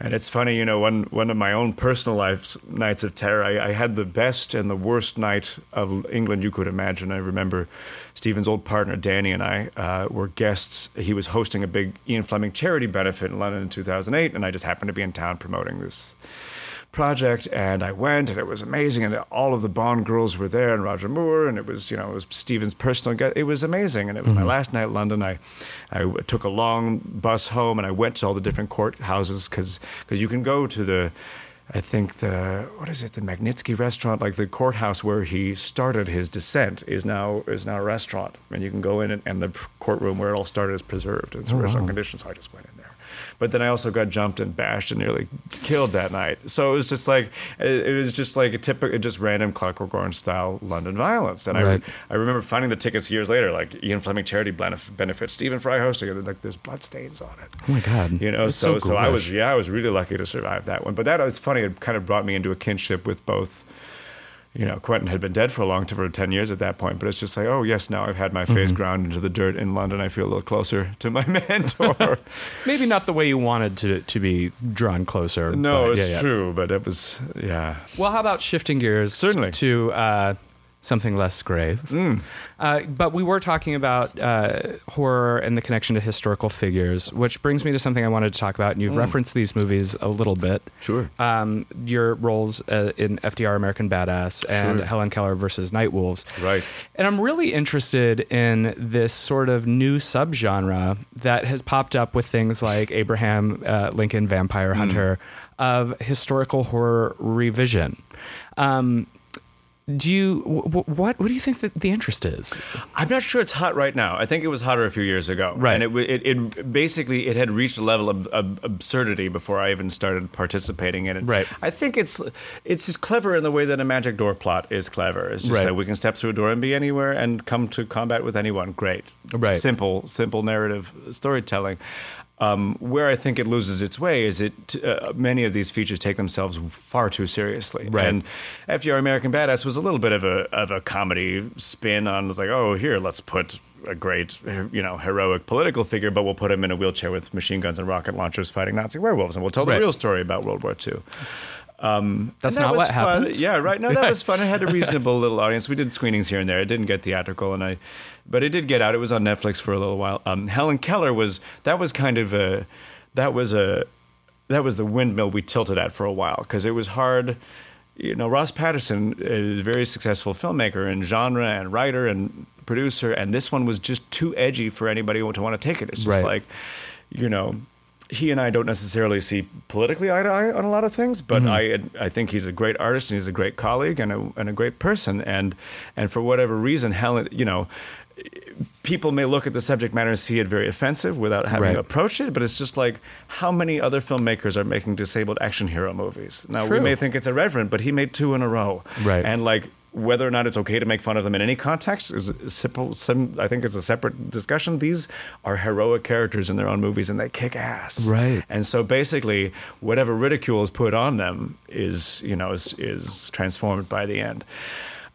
And it's funny, you know, one one of my own personal life's nights of terror, I, I had the best and the worst night of England you could imagine. I remember Stephen's old partner Danny and I uh, were guests. He was hosting a big Ian Fleming charity benefit in London in 2008, and I just happened to be in town promoting this project and I went and it was amazing and all of the Bond girls were there and Roger Moore and it was you know it was Stephen's personal guest. It was amazing and it was my mm-hmm. last night in London. I I took a long bus home and I went to all the different courthouses because because you can go to the I think the what is it the Magnitsky restaurant? Like the courthouse where he started his descent is now is now a restaurant and you can go in and, and the courtroom where it all started is preserved. In its original oh, condition so I just went in but then I also got jumped and bashed and nearly killed that night. So it was just like it, it was just like a typical, just random Clockwork Orange style London violence. And Right. I I remember finding the tickets years later, like Ian Fleming charity benef- benefit, Stephen Fry hosting it, and like there's blood stains on it. Oh my God. You know, That's so so, I was yeah, I was really lucky to survive that one. But that was funny. It kind of brought me into a kinship with both. You know, Quentin had been dead for a long time, for ten years at that point. But it's just like, oh yes, now I've had my Mm-hmm. face ground into the dirt in London. I feel a little closer to my mentor. Maybe not the way you wanted to to be drawn closer. no, it's yeah, yeah. true, but it was yeah. Well, how about shifting gears Certainly. to uh, something less grave? Mm. Uh, but we were talking about uh, horror and the connection to historical figures, which brings me to something I wanted to talk about. And you've referenced these movies a little bit. Mm. Sure. Um, your roles uh, in FDR American Badass and Sure. Helen Keller versus Night Wolves. Right. And I'm really interested in this sort of new subgenre that has popped up with things like Abraham uh, Lincoln Vampire Hmm. Hunter of historical horror revision. Um, do you wh- wh- what what do you think that the interest is? I'm not sure it's hot right now. I think it was hotter a few years ago. Right. And it, it, it basically it had reached a level of, of absurdity before I even started participating in it. Right. I think it's it's clever in the way that a magic door plot is clever. It's just Right. that we can step through a door and be anywhere and come to combat with anyone. Great. Right. Simple, simple narrative storytelling. Um, where I think it loses its way is it uh, many of these features take themselves far too seriously. Right. And FDR American Badass was a little bit of a of a comedy spin on was like, oh, here, let's put a great, you know, heroic political figure, but we'll put him in a wheelchair with machine guns and rocket launchers fighting Nazi werewolves, and we'll tell Right. the real story about World War II. That's that not what fun. happened. Yeah, right. No, that was fun. It had a reasonable little audience. We did screenings here and there. It didn't get theatrical, and I, but it did get out. It was on Netflix for a little while. Um, Helen Keller was that was kind of a that was a that was the windmill we tilted at for a while because it was hard. You know, Ross Patterson is a very successful filmmaker and genre and writer and producer, and this one was just too edgy for anybody to want to take it. It's just Right. like, you know, he and I don't necessarily see politically eye to eye on a lot of things, but Mm-hmm. I I think he's a great artist and he's a great colleague and a and a great person and and for whatever reason, Helen, you know. People may look at the subject matter and see it very offensive without having Right. approached it, but it's just like how many other filmmakers are making disabled action hero movies? Now True. we may think it's irreverent, but he made two in a row, Right. And like whether or not it's okay to make fun of them in any context is a simple. Sim, I think it's a separate discussion. These are heroic characters in their own movies, and they kick ass, Right. And so basically, whatever ridicule is put on them is you know is is transformed by the end.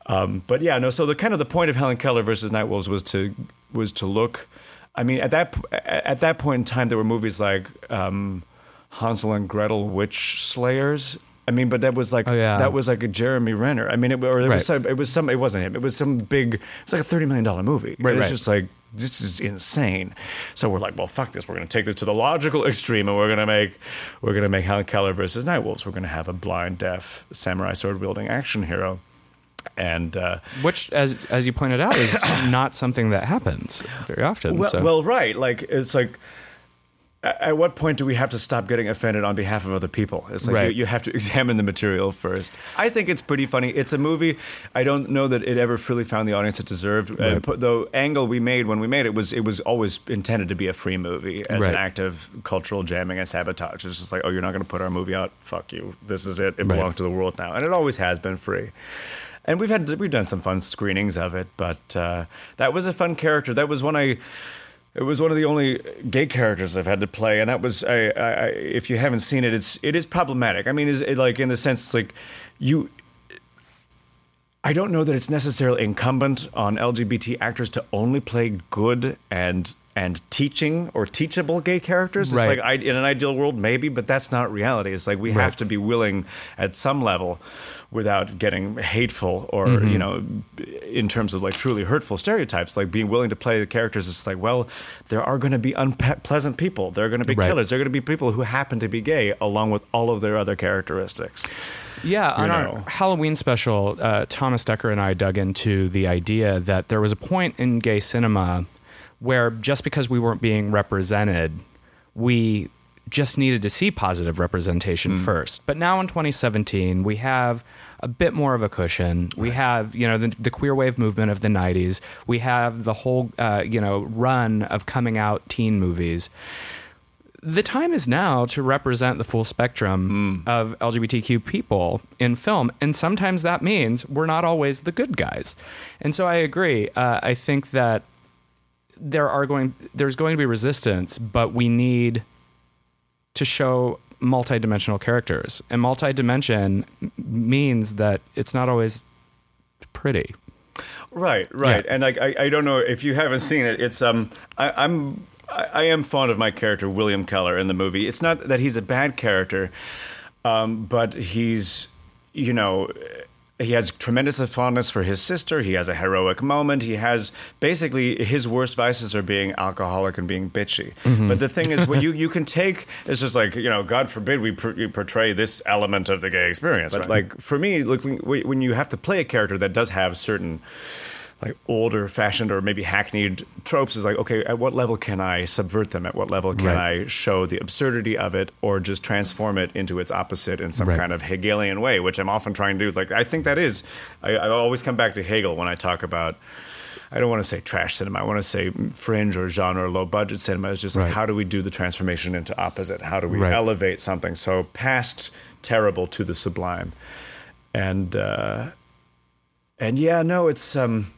Um, but yeah, no. So the kind of the point of Helen Keller versus Nightwolves was to was to look. I mean, at that at that point in time, there were movies like um, Hansel and Gretel, Witch Slayers, I mean, but that was like Oh, yeah. that was like a Jeremy Renner. I mean, it, or it Right. was some, it was some it wasn't him. It was some big. It's like a thirty million dollar movie. Right, It's right. just like this is insane. So we're like, well, fuck this. We're going to take this to the logical extreme, and we're going to make we're going to make Helen Keller versus Nightwolves. We're going to have a blind, deaf samurai sword wielding action hero, and. uh Which, as as you pointed out, is not something that happens very often. Well, so. well, right. Like it's like. At what point do we have to stop getting offended on behalf of other people? It's like Right. you, you have to examine the material first. I think it's pretty funny. It's a movie. I don't know that it ever fully found the audience it deserved. Uh, Right. pu- the angle we made when we made it was it was always intended to be a free movie as an act of cultural jamming and sabotage. It's just like, oh, you're not going to put our movie out. Fuck you. This is it. It Right. belongs to the world now, and it always has been free. And we've had we've done some fun screenings of it, but uh, that was a fun character. That was one I. It was one of the only gay characters I've had to play, and that was. I, I, I, if you haven't seen it, it's it is problematic. I mean, is it like in the sense like you. I don't know that it's necessarily incumbent on LGBT actors to only play good and and teaching or teachable gay characters. It's like I, in an ideal world, maybe, but that's not reality. It's like we Right. have to be willing at some level, without getting hateful or Mm-hmm. you know, in terms of like truly hurtful stereotypes. Like being willing to play the characters. It's like, well, there are going to be unpleasant people. There are going to be Right. killers. There are going to be people who happen to be gay, along with all of their other characteristics. Yeah, on know. our Halloween special, uh, Thomas Dekker and I dug into the idea that there was a point in gay cinema where just because we weren't being represented, we just needed to see positive representation first. But now in 2017, we have a bit more of a cushion. We have, you know, the, the queer wave movement of the 90s. We have the whole, uh, you know, run of coming out teen movies the time is now to represent the full spectrum of LGBTQ people in film, and sometimes that means we're not always the good guys. And so I agree. Uh, I think that there are going there's going to be resistance, but we need to show multidimensional characters, and multidimension means that it's not always pretty. Right, right, Yeah. and like I, I don't know if you haven't seen it. It's um, I, I'm I, I am fond of my character William Keller in the movie. It's not that he's a bad character, um, but he's you know. He has tremendous fondness for his sister. He has a heroic moment. He has basically his worst vices are being alcoholic and being bitchy. Mm-hmm. But the thing is, when you, you can take it's just like you know, God forbid we pr- you portray this element of the gay experience. But like for me, looking when you have to play a character that does have certain like older fashioned or maybe hackneyed tropes is like okay at what level can i subvert them at what level can Right. i show the absurdity of it or just transform it into its opposite in some Right. kind of hegelian way which i'm often trying to do like i think that is i, I always come back to hegel when i talk about I don't want to say trash cinema. I want to say fringe or genre, or low budget cinema. It's just like Right. how do we do the transformation into opposite? How do we Right. elevate something so past terrible to the sublime? And uh, and yeah, no, it's um,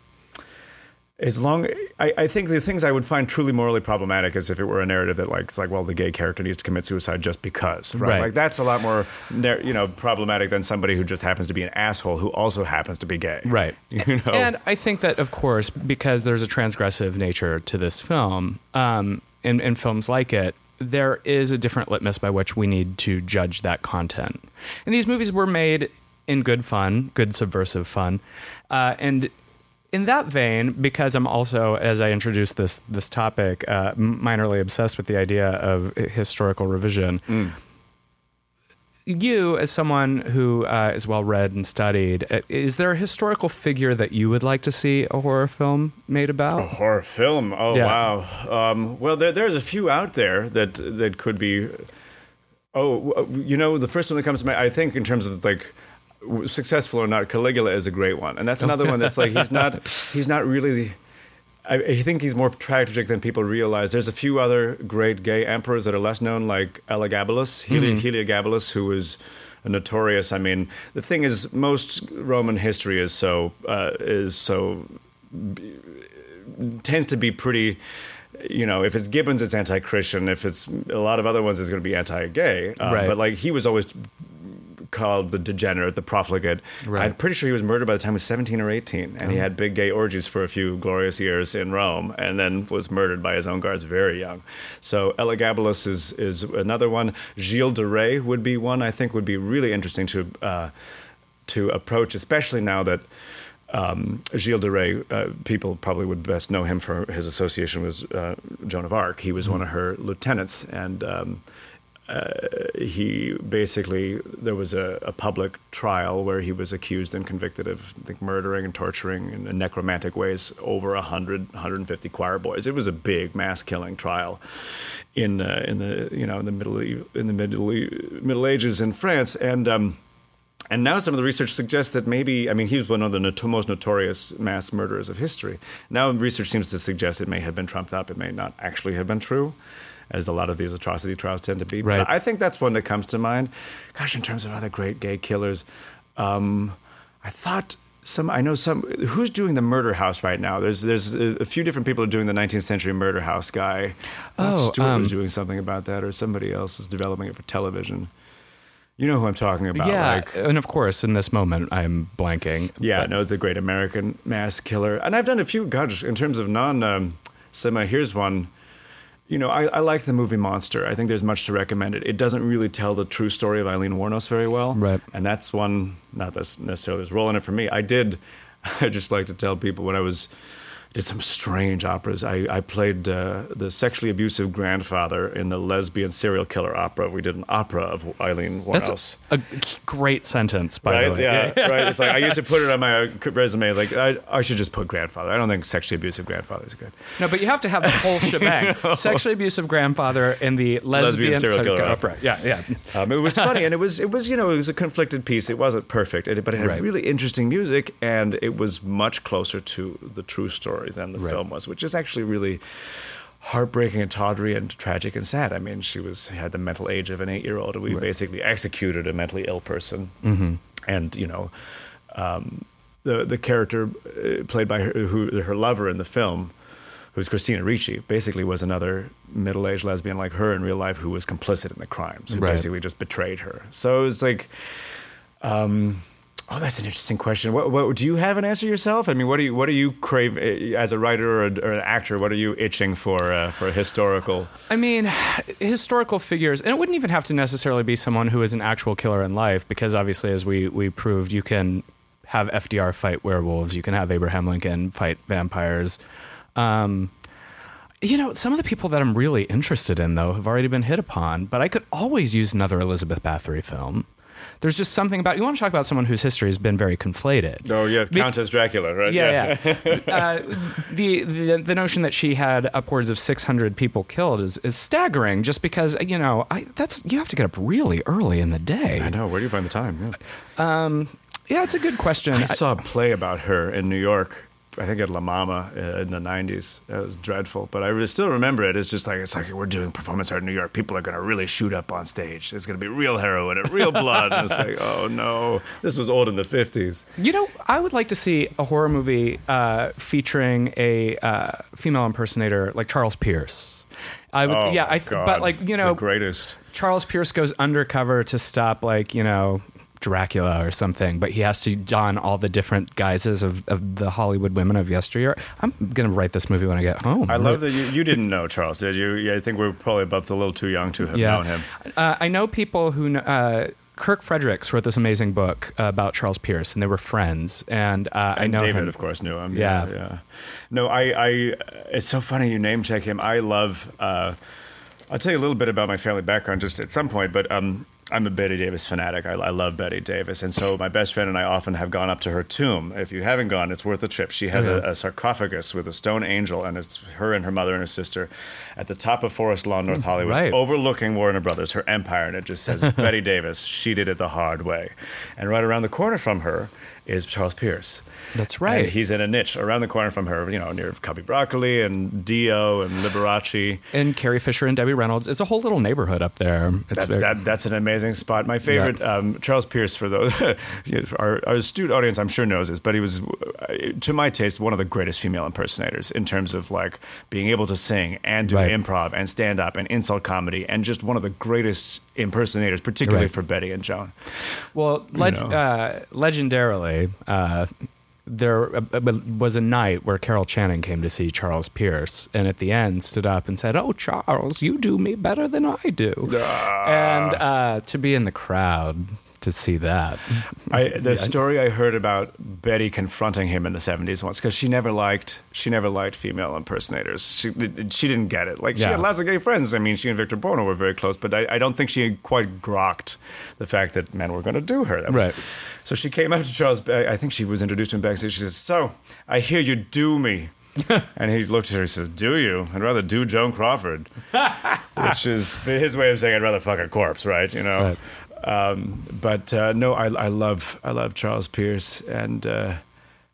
as long. I, I think the things I would find truly morally problematic is if it were a narrative that like it's like, well, the gay character needs to commit suicide just because, right? Right. Like that's a lot more, you know, problematic than somebody who just happens to be an asshole who also happens to be gay, Right. You know, And I think that, of course, because there's a transgressive nature to this film, um, in, in films like it, there is a different litmus by which we need to judge that content. And these movies were made in good fun, good subversive fun. Uh, and in that vein, because I'm also, as I introduced this this topic, uh, minorly obsessed with the idea of historical revision, you, as someone who uh, is well read and studied, uh, is there a historical figure that you would like to see a horror film made about? A horror film. Oh Yeah. wow. Um, well, there, there's a few out there that that could be. Oh, you know, the first one that comes to mind, I think, in terms of like successful or not, Caligula is a great one, and that's another one that's like he's not he's not really. I, I think he's more tragic than people realize. There's a few other great gay emperors that are less known, like Elagabalus, Heli- Heliogabalus, who was a notorious. I mean, the thing is, most Roman history is so uh, is so tends to be pretty you know if it's gibbons it's anti-christian if it's a lot of other ones it's going to be anti-gay um, Right. but like he was always called the degenerate, the profligate. Right. I'm pretty sure he was murdered by the time he was 17 or 18, and he had big gay orgies for a few glorious years in Rome, and then was murdered by his own guards very young. So Elagabalus is is another one. Gilles de Rais would be one I think would be really interesting to uh, to approach, especially now that. Um, Gilles de Rais, uh, people probably would best know him for his association with uh, Joan of Arc. He was one of her lieutenants, and um, uh, he basically there was a, a, public trial where he was accused and convicted of I think murdering and torturing in necromantic ways over 100 150 choir boys it was a big mass killing trial in uh, in the you know in the middle in the middle middle ages in France and um, and now some of the research suggests that maybe, I mean, he was one of the not- most notorious mass murderers of history. Now research seems to suggest it may have been trumped up. It may not actually have been true, as a lot of these atrocity trials tend to be. Right. But I think that's one that comes to mind. Gosh, in terms of other great gay killers, um, I thought some. I know some. Who's doing the Murder House right now? There's there's a, a few different people are doing the 19th century Murder House guy. Oh, Stuart um, was doing something about that, or somebody else is developing it for television. You know who I'm talking about, yeah, like and of course, in this moment, I'm blanking. yeah, but- no, the Great American Mass Killer, and I've done a few. Gosh, in terms of non um, cinema, here's one. You know, I, I like the movie Monster. I think there's much to recommend it. It doesn't really tell the true story of Aileen Wuornos very well, Right. And that's one not that's necessarily a role in it for me. I did. I just like to tell people when I was did some strange operas. I, I played uh, the sexually abusive grandfather in the lesbian serial killer opera. We did an opera of Aileen Wuornos. That's a great sentence, by the way. Yeah, right. It's like I used to put it on my resume. Like I, I should just put grandfather. I don't think sexually abusive grandfather is good. No, but you have to have the whole shebang. Sexually abusive grandfather in the lesbian, serial killer opera. Yeah, yeah. Um, it was funny, and it was it was you know it was a conflicted piece. It wasn't perfect, but it had Right. really interesting music, and it was much closer to the true story than the Right. film was, which is actually really heartbreaking and tawdry and tragic and sad. I mean, she was had the mental age of an eight year old, and we basically executed a mentally ill person, mm-hmm. and you know. Um, the the character uh, played by her, who her lover in the film, who's Christina Ricci, basically was another middle aged lesbian like her in real life who was complicit in the crimes, who Right. basically just betrayed her. So it was like, um, oh, that's an interesting question. What, what do you have an answer yourself? I mean, what do you what do you crave uh, as a writer or, a, or an actor? What are you itching for uh, for historical? I mean, historical figures, and it wouldn't even have to necessarily be someone who is an actual killer in life, because obviously, as we, we proved, you can have FDR fight werewolves, you can have Abraham Lincoln fight vampires. Um, you know, some of the people that I'm really interested in, though, have already been hit upon, but I could always use another Elizabeth Bathory film. There's just something about you want to talk about someone whose history has been very conflated. Oh yeah, Be- Countess Dracula, right? Yeah, yeah. uh, the, the the notion that she had upwards of 600 people killed is, is staggering. Just because you know I, that's you have to get up really early in the day. I know. Where do you find the time? Yeah. Yeah, it's a good question. I- saw a play about her in New York. I think at La Mama uh, in the '90s. It was dreadful, but I re- still remember it. It's just like it's like we're doing performance art in New York. People are going to really shoot up on stage. It's going to be real heroin and real blood. and it's like, oh no, this was old in the '50s. You know, I would like to see a horror movie uh, featuring a uh, female impersonator like Charles Pierce. I would, Oh yeah, I, God, but like you know, the greatest. Charles Pierce goes undercover to stop like you know Dracula or something, but he has to don all the different guises of, of the Hollywood women of yesteryear. I'm gonna write this movie when I get home. I love that you, you didn't know Charles, did you? Yeah, I think we're probably both a little too young to have yeah. known him. Uh, I know people who. kn- Uh, Kirk Fredericks wrote this amazing book about Charles Pierce, and they were friends. And uh, I know David, him. of course, knew him. Yeah. yeah. No, I, I. It's so funny you name check him. I love. Uh, I'll tell you a little bit about my family background just at some point, but um, I'm a Bette Davis fanatic. I, I love Bette Davis, and so my best friend and I often have gone up to her tomb. If you haven't gone, it's worth a trip. She has a, a sarcophagus with a stone angel, and it's her and her mother and her sister at the top of Forest Lawn, North mm, Hollywood, Right. overlooking Warner Brothers, her empire, and it just says Bette Davis. She did it the hard way, and right around the corner from her is Charles Pierce. That's right. And he's in a niche around the corner from her, you know, near Cubby Broccoli and Dio and Liberace. and Carrie Fisher and Debbie Reynolds. It's a whole little neighborhood up there. It's That, very, that, that's an amazing. spot. My favorite, um, Charles Pierce, for those our, our astute audience, I'm sure knows this, but he was, uh, to my taste, one of the greatest female impersonators in terms of like being able to sing and do Right. improv and stand up and insult comedy, and just one of the greatest impersonators, particularly Right. for Bette and Joan. Well, leg- know. uh, legendarily, uh, there uh, was a night where Carol Channing came to see Charles Pierce, and at the end stood up and said, "Oh, Charles, you do me better than I do." and uh, to be in the crowd to see that, I, the story I heard about Bette confronting him in the '70s once because she never liked she never liked female impersonators. She she didn't get it. Like she had lots of gay friends. I mean, she and Victor Buono were very close, but I, I don't think she quite grokked the fact that men were going to do her. That was- Right. So she came up to Charles. I think she was introduced to him backstage. She says, "So I hear you do me." and he looked at her and says, Do you? I'd rather do Joan Crawford. Which is his way of saying I'd rather fuck a corpse, right? You know? Um, but uh, no, I, I love I love Charles Pierce and uh,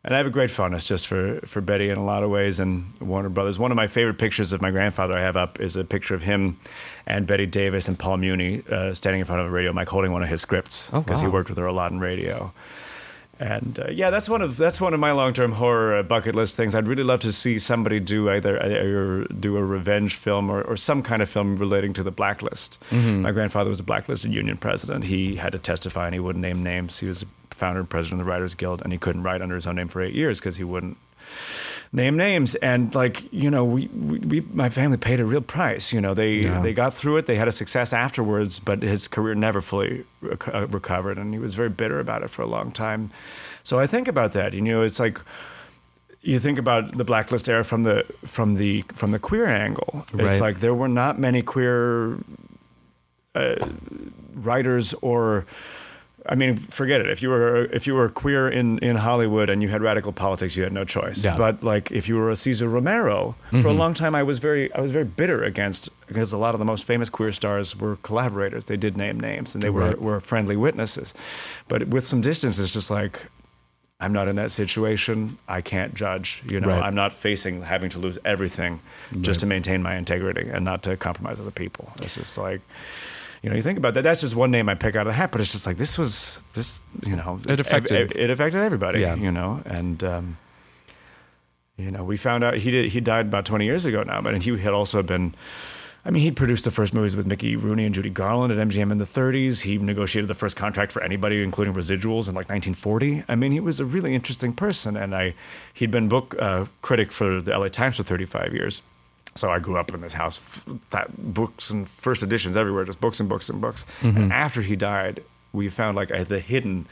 and I have a great fondness just for, for Bette in a lot of ways and Warner Brothers. One of my favorite pictures of my grandfather I have up is a picture of him and Bette Davis and Paul Muni uh, standing in front of a radio mic holding one of his scripts Oh, because he worked with her a lot in radio. And uh, yeah, that's one of that's one of my long term horror uh, bucket list things. I'd really love to see somebody do either, either do a revenge film or, or some kind of film relating to the blacklist. My grandfather was a blacklisted union president. He had to testify and he wouldn't name names. He was a founder and president of the Writers Guild, and he couldn't write under his own name for eight years because he wouldn't name names. And like you know we, we, we my family paid a real price. You know they Yeah. they got through it. They had a success afterwards but his career never fully rec- uh, recovered. And he was very bitter about it for a long time. So i think about that. You know it's like you think about the blacklist era from the from the from the queer angle. It's Right. like there were not many queer uh, writers or I mean, forget it. If you were if you were queer in, in Hollywood and you had radical politics, you had no choice. Yeah. But like if you were a Cesar Romero, for a mm-hmm. long time I was very I was very bitter against because a lot of the most famous queer stars were collaborators. They did name names and they were Right. were friendly witnesses. But with some distance, it's just like I'm not in that situation. I can't judge. You know, Right. I'm not facing having to lose everything just to maintain my integrity and not to compromise other people. It's just like, you know, you think about that. That's just one name I pick out of the hat, but it's just like this was this. You know, It affected- it, it affected everybody. Yeah. You know, and um, you know, we found out he did. He died about 20 years ago now, but he had also been. I mean, he produced the first movies with Mickey Rooney and Judy Garland at MGM in the 30s. He negotiated the first contract for anybody, including residuals, in like 1940. I mean, he was a really interesting person, and I he'd been book uh, critic for the LA Times for 35 years. So I grew up in this house, that books and first editions everywhere, just books and books and books. Mm-hmm. And after he died, we found like the hidden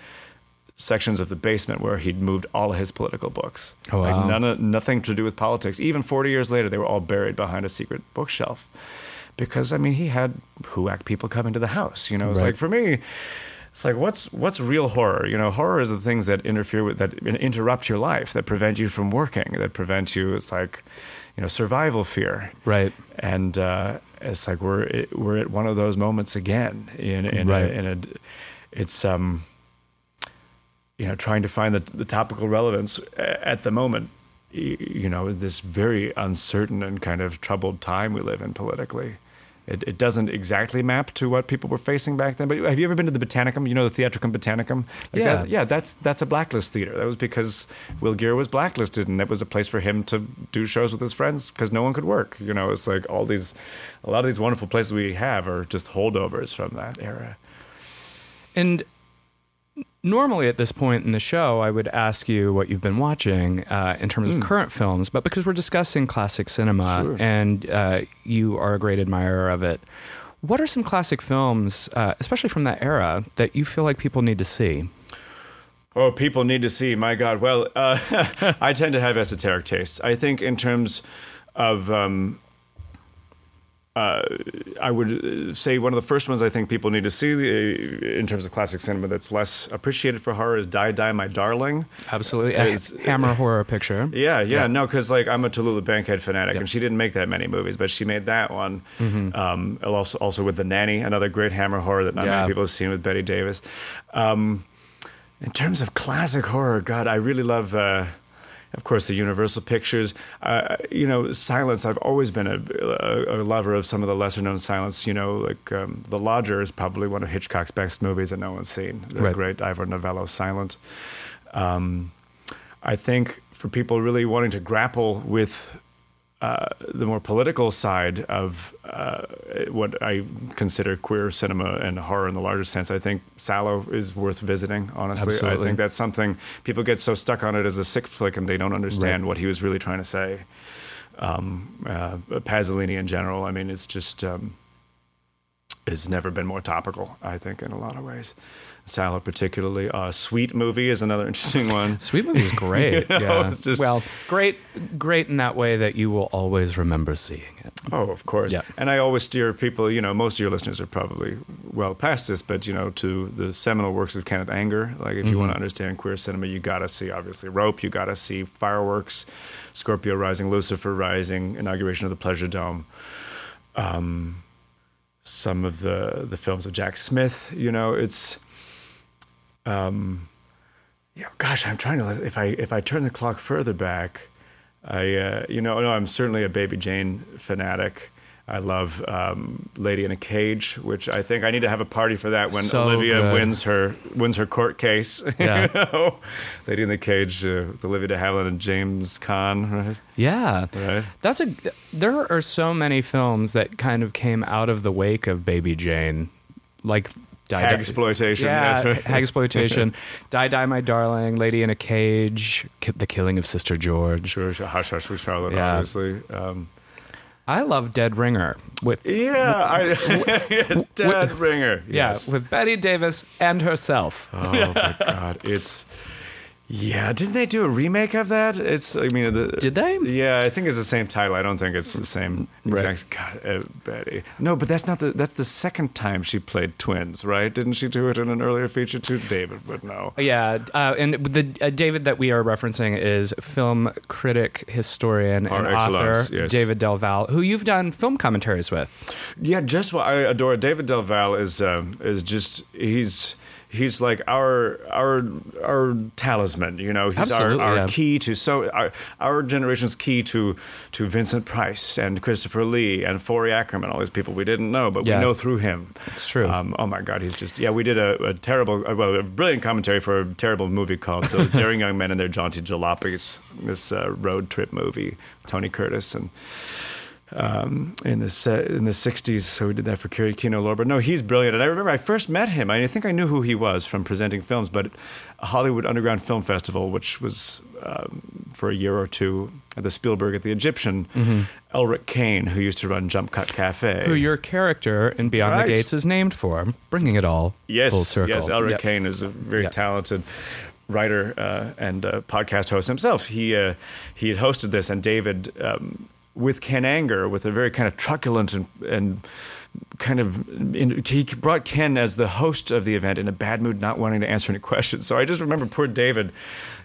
sections of the basement where he'd moved all of his political books. Oh, wow. Like none of, nothing to do with politics. Even 40 years later, they were all buried behind a secret bookshelf. Because I mean, he had HUAC people coming to the house. You know, it's Right. like for me, it's like what's what's real horror? You know, horror is the things that interfere with that interrupt your life, that prevent you from working, that prevent you. It's like, you know, survival fear right? and uh, it's like we're we're at one of those moments again in in, Right. a, in a it's um you know trying to find the, the topical relevance at the moment you know this very uncertain and kind of troubled time we live in politically it, it doesn't exactly map to what people were facing back then. But have you ever been to the Botanicum? You know the Theatricum Botanicum? Like Yeah. that- yeah, that's that's a blacklist theater. That was because Will Geer was blacklisted, and it was a place for him to do shows with his friends because no one could work. You know, it's like all these, a lot of these wonderful places we have are just holdovers from that era. And normally at this point in the show, I would ask you what you've been watching uh, in terms of current films, but because we're discussing classic cinema Sure. and uh, you are a great admirer of it, what are some classic films, uh, especially from that era, that you feel like people need to see? Oh, people need to see. My God. Well, uh, I tend to have esoteric tastes. I think in terms of, um, uh, I would uh, say one of the first ones I think people need to see uh, in terms of classic cinema that's less appreciated for horror is Die Die My Darling. Absolutely. A It's- Hammer horror picture. Yeah, yeah, no, because like I'm a Tallulah Bankhead fanatic, and she didn't make that many movies, but she made that one. Um, also, also with the nanny, another great Hammer horror that not Yeah. many people have seen with Bette Davis. Um, in terms of classic horror, God, I really love. Uh, of course, the Universal Pictures. Uh, you know, silence. I've always been a, a, a, lover of some of the lesser known silence. You know, like um, The Lodger is probably one of Hitchcock's best movies that no one's seen. The Right. great Ivor Novello, Silent. Um, I think for people really wanting to grapple with uh, the more political side of uh, what I consider queer cinema and horror in the larger sense, I think Salò is worth visiting. Honestly, Absolutely. I think that's something people get so stuck on it as a sick flick, and they don't understand Right. what he was really trying to say. Um, uh, Pasolini in general, I mean, it's just um, has never been more topical. I think in a lot of ways. Salò, particularly, uh, Sweet movie is another interesting one. Sweet movie is great. You know, yeah. it's just- well, great, great in that way that you will always remember seeing it. Oh, of course. Yeah. And I always steer people, you know, most of your listeners are probably well past this, but, you know, to the seminal works of Kenneth Anger. Like, if you want to understand queer cinema, you got to see, obviously, Rope, you got to see Fireworks, Scorpio Rising, Lucifer Rising, Inauguration of the Pleasure Dome. Um, some of the, the films of Jack Smith, you know, it's. Um, yeah, gosh, I'm trying to. If I if I turn the clock further back, I uh, you know no, I'm certainly a Baby Jane fanatic. I love um, Lady in a Cage, which I think I need to have a party for that when So Olivia good. wins her wins her court case. Yeah. you know? Lady in the Cage uh, with Olivia de Havilland and James Caan, right? Yeah, Right. that's a. There are so many films that kind of came out of the wake of Baby Jane, like Die Hag exploitation. Yeah, right. hag exploitation. Die Die My Darling, Lady in a Cage, Ki- The Killing of Sister George. Sure, sure. Hush Hush with Charlotte, Yeah. obviously. Um, I love Dead Ringer with yeah, I, Dead Ringer. Yes. yeah with Bette Davis and herself. Oh my god, it's yeah. Didn't they do a remake of that? It's I mean, the, Did they? Yeah, I think it's the same title. I don't think it's the same Right. exact. God, uh, Bette. No, but that's not the. That's the second time she played twins, right? Didn't she do it in an earlier feature too? David would know. Yeah, uh, and the uh, David that we are referencing is film critic, historian, Par and author yes. David Del Valle, who you've done film commentaries with. Yeah, just what I adore. David Del Valle is um, is just he's he's like our our our talisman. You know, he's Absolutely, our, our yeah. key to so our, our generation's key to to Vincent Price and Christopher Lee and Forry Ackerman. All these people we didn't know, but Yeah. we know through him. It's true. Um, oh my God, he's just yeah. We did a, a terrible, uh, well, a brilliant commentary for a terrible movie called "Those Daring Young Men and Their Jaunty Jalopies." This uh, road trip movie, Tony Curtis and um, in the in the '60s. So we did that for Kerry Kino Lorber. No, he's brilliant. And I remember I first met him. I think I knew who he was from presenting films, but Hollywood Underground Film Festival, which was um, for a year or two at the Spielberg at the Egyptian, Elric Kane, who used to run Jump Cut Cafe. Mm-hmm. Who your character in Beyond Right. the Gates is named for, bringing it all Yes, full circle. yes. Elric Yep. Kane is a very Yep. talented writer uh, and uh, podcast host himself. He uh, he had hosted this, and David, um, with Ken Anger, with a very kind of truculent and, and kind of in, he brought Ken as the host of the event in a bad mood, not wanting to answer any questions. So I just remember poor David,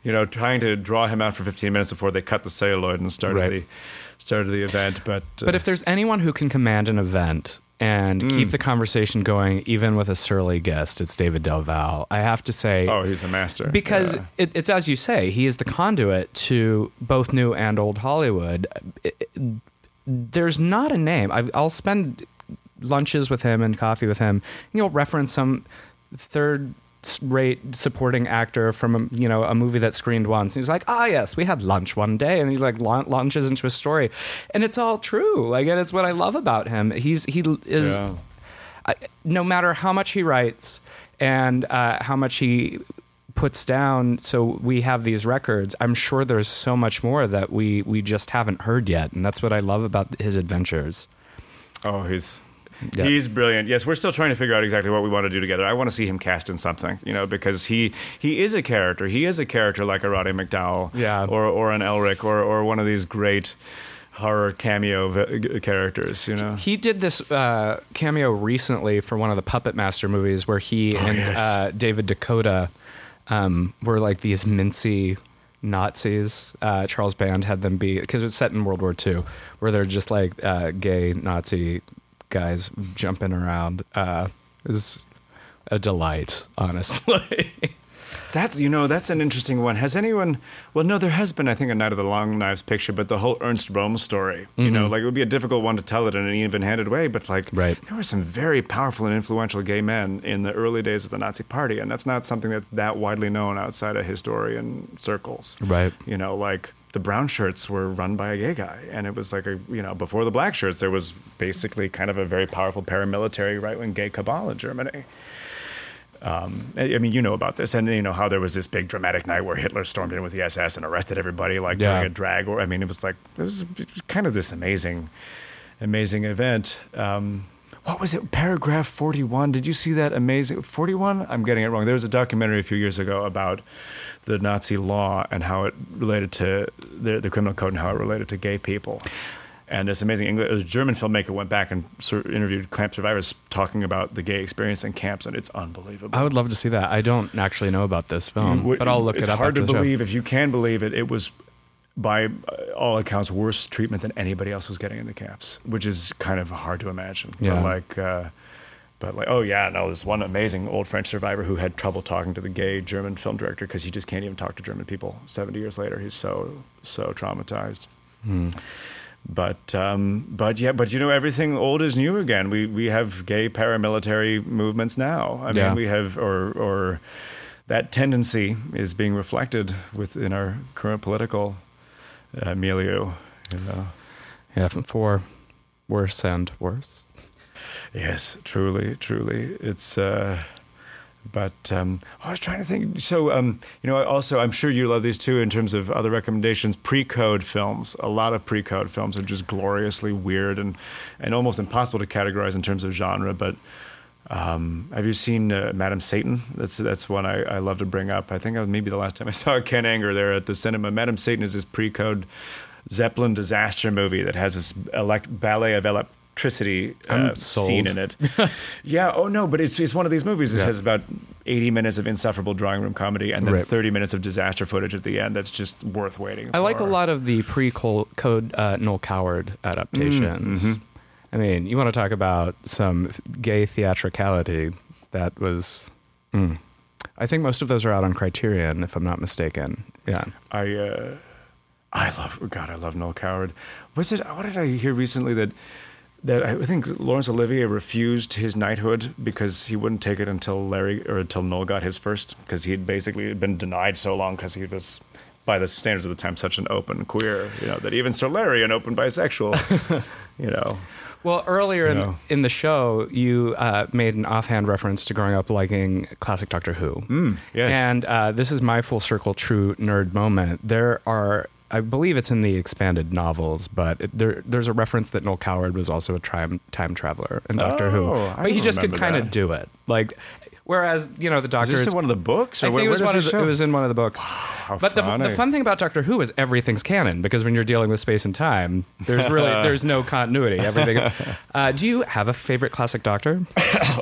you know, trying to draw him out for 15 minutes before they cut the celluloid and started Right. the started the event. But uh, But if there's anyone who can command an event and Hmm. keep the conversation going, even with a surly guest, it's David Del Valle. I have to say, oh, he's a master because Yeah. it, it's as you say, he is the conduit to both new and old Hollywood. It- it- there's not a name. I, I'll spend lunches with him and coffee with him. And you'll reference some third rate supporting actor from a, you know a movie that screened once. And he's like, ah, yes, we had lunch one day, and he's like laun- launches into a story, and it's all true. Like, and it's what I love about him. He's he is Yeah. I, no matter how much he writes and uh, how much he puts down so we have these records i'm sure there's so much more that we we just haven't heard yet and that's what i love about his adventures Oh, he's Yeah. he's brilliant. Yes, we're still trying to figure out exactly what we want to do together. I want to see him cast in something, you know, because he he is a character. He is a character like a Roddy McDowall, Yeah. or or an Elric, or or one of these great horror cameo v- characters. You know, he did this uh, cameo recently for one of the puppet master movies where he and yes. uh, david dakota um, were like these mincy Nazis. Uh, Charles Band had them be because it's set in World War II, where they're just like uh, gay Nazi guys jumping around. Uh, was a delight, honestly. That's you know that's an interesting one. Has anyone? Well, no, there has been I think a Night of the Long Knives picture, but the whole Ernst Röhm story. You know, like it would be a difficult one to tell it in an even-handed way, but like Right. there were some very powerful and influential gay men in the early days of the Nazi Party, and that's not something that's that widely known outside of historian circles. Right. You know, like the brown shirts were run by a gay guy, and it was like a you know before the black shirts, there was basically kind of a very powerful paramilitary right-wing gay cabal in Germany. Um, I mean, you know about this, and you know how there was this big dramatic night where Hitler stormed in with the SS and arrested everybody, like Yeah. during a drag. Or I mean, it was like it was kind of this amazing, amazing event. Um, what was it? Paragraph forty-one. Did you see that amazing forty-one? I'm getting it wrong. There was a documentary a few years ago about the Nazi law and how it related to the, the criminal code and how it related to gay people. And this amazing English, a German filmmaker went back and interviewed camp survivors talking about the gay experience in camps, and it's unbelievable. I would love to see that. I don't actually know about this film, but I'll look it's it up. It's hard to the show. believe if you can believe it. It was, by uh, all accounts, worse treatment than anybody else was getting in the camps, which is kind of hard to imagine. Yeah. But like, uh, but like, oh yeah, no, there's one amazing old French survivor who had trouble talking to the gay German film director because he just can't even talk to German people. Seventy years later, he's so so traumatized. Hmm. But um, but yeah, but you know everything old is new again. We we have gay paramilitary movements now. I Yeah. mean, we have or or that tendency is being reflected within our current political uh, milieu. You know. Yeah, for worse and worse. Yes, truly, truly, it's. Uh, but um, I was trying to think. So, um, you know, I also, I'm sure you love these too in terms of other recommendations. Pre-code films. A lot of pre-code films are just gloriously weird and and almost impossible to categorize in terms of genre. But um, have you seen uh, Madam Satan? That's that's one I, I love to bring up. I think maybe the last time I saw Ken Anger there at the cinema. Madam Satan is this pre-code Zeppelin disaster movie that has this elect- ballet of electricity uh, scene in it. yeah. Oh no, but it's it's one of these movies that Yeah. has about 80 minutes of insufferable drawing room comedy and then Right. 30 minutes of disaster footage at the end. That's just worth waiting. I like a lot of the pre-code uh, Noel Coward adaptations. Mm, mm-hmm. I mean, you want to talk about some gay theatricality? That was. mm. I think most of those are out on Criterion, if I'm not mistaken. Yeah. I uh, I love God. I love Noel Coward. Was it? What did I hear recently that that I think Laurence Olivier refused his knighthood because he wouldn't take it until Larry or until Noel got his first because he had basically been denied so long because he was. By the standards of the time, such an open queer, you know, that even Sir Larry, an open bisexual, you know, Well, earlier in, know. in the show, you uh, made an offhand reference to growing up liking classic Doctor Who. Mm, yes. And uh, this is my full circle true nerd moment. There are, I believe it's in the expanded novels, but it, there, there's a reference that Noel Coward was also a time, time traveler in Doctor Who. Oh, I But he just could kind of do it. Like, whereas, you know, the Is Doctor this is. in one of the books? Or I think where, it was, one of it the, it was in one of the books. But the, the fun thing about Doctor Who is everything's canon because when you're dealing with space and time, there's really there's no continuity. Everything. Uh, do you have a favorite classic Doctor?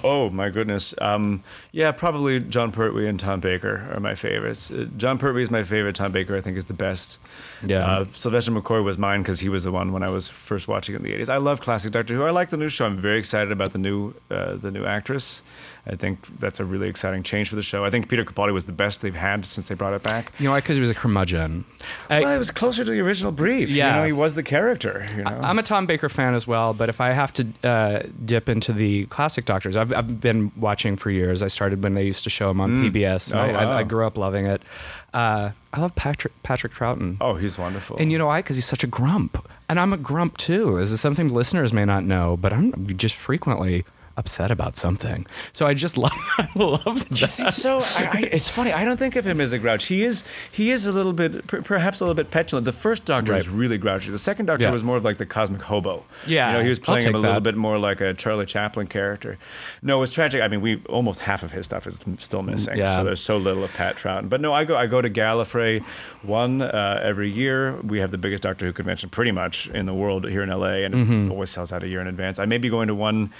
Oh my goodness. Um, yeah, probably Jon Pertwee and Tom Baker are my favorites. Uh, Jon Pertwee is my favorite. Tom Baker, I think, is the best. Yeah. Uh, Sylvester McCoy was mine because he was the one when I was first watching it in the '80s. I love classic Doctor Who. I like the new show. I'm very excited about the new uh, the new actress. I think that's a really exciting change for the show. I think Peter Capaldi was the best they've had since they brought it back. You know, because he was a curmudgeon. I, Well, it was closer to the original brief. Yeah. you know, he was the character. You know, I'm a Tom Baker fan as well, but if I have to uh, dip into the classic Doctors, I've, I've been watching for years. I started when they used to show them on PBS. Oh, I, I. I grew up loving it. Uh, I love Patrick Patrick Troughton. oh, he's wonderful. And you know why? Because he's such a grump. And I'm a grump too. This is something listeners may not know, but I'm just frequently upset about something. So I just love, I love think so? I, I, it's funny. I don't think of him as a grouch. He is. He is a little bit, per, perhaps a little bit petulant. The first Doctor was really grouchy. The second Doctor Yeah. was more of like the cosmic hobo. Yeah, you know, he was playing him a little that. bit more like a Charlie Chaplin character. No, it's tragic. I mean, we almost half of his stuff is still missing. Yeah. So there's so little of Pat Troughton. But no, I go. I go to Gallifrey one uh, every year. We have the biggest Doctor Who convention pretty much in the world here in LA, and Mm-hmm. it always sells out a year in advance. I may be going to one.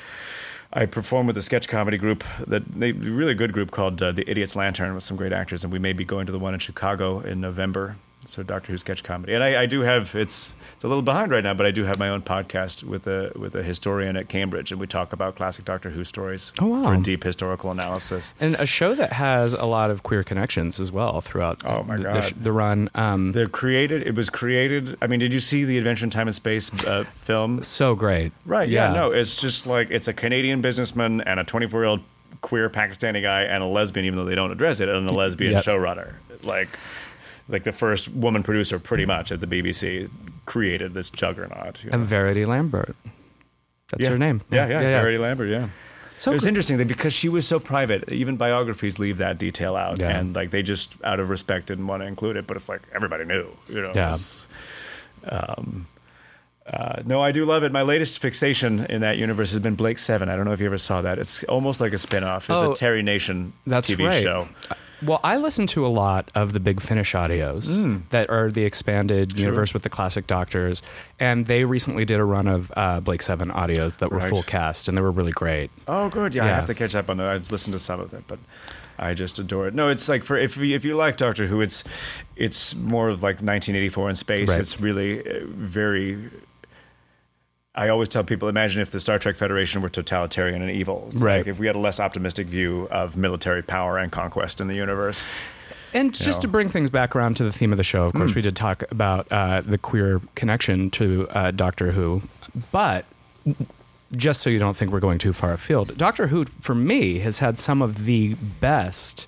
I perform with a sketch comedy group that they really good group called uh, the Idiots Lantern with some great actors, and we may be going to the one in Chicago in November. So Doctor Who sketch comedy, and I, I do have it's it's a little behind right now, but I do have my own podcast with a with a historian at Cambridge, and we talk about classic Doctor Who stories Oh, wow. for deep historical analysis. And a show that has a lot of queer connections as well throughout Oh, my the, the, God. the run. Um, The created it was created. I mean, did you see the Adventure in Time and Space uh, film? so great. Right. Yeah. No, it's just like it's a Canadian businessman and a 24 year old queer Pakistani guy and a lesbian, even though they don't address it, and a lesbian Yep. showrunner. Like, like the first woman producer, pretty much at the BBC, created this juggernaut. you know? And Verity Lambert. That's yeah. her name. Yeah, yeah, Verity Lambert. Yeah. So it was interesting that because she was so private, even biographies leave that detail out, Yeah. and like they just out of respect didn't want to include it. But it's like everybody knew, you know. Yeah. Um, uh, no, I do love it. My latest fixation in that universe has been Blake Seven. I don't know if you ever saw that. It's almost like a spin-off. It's Oh, a Terry Nation That's TV right. show. Well, I listen to a lot of the Big Finish audios that are the expanded universe with the classic doctors, and they recently did a run of uh, Blake Seven audios that were Right. full cast, and they were really great. Oh, good. Yeah, I have to catch up on that. I've listened to some of it, but I just adore it. No, it's like for if you, if you like Doctor Who, it's it's more of like 1984 in space. Right. It's really uh, very. I always tell people, imagine if the Star Trek Federation were totalitarian and evil. It's Right. Like if we had a less optimistic view of military power and conquest in the universe. And just to bring things back around to the theme of the show, of course, we did talk about uh, the queer connection to uh, Doctor Who, but just so you don't think we're going too far afield, Doctor Who, for me, has had some of the best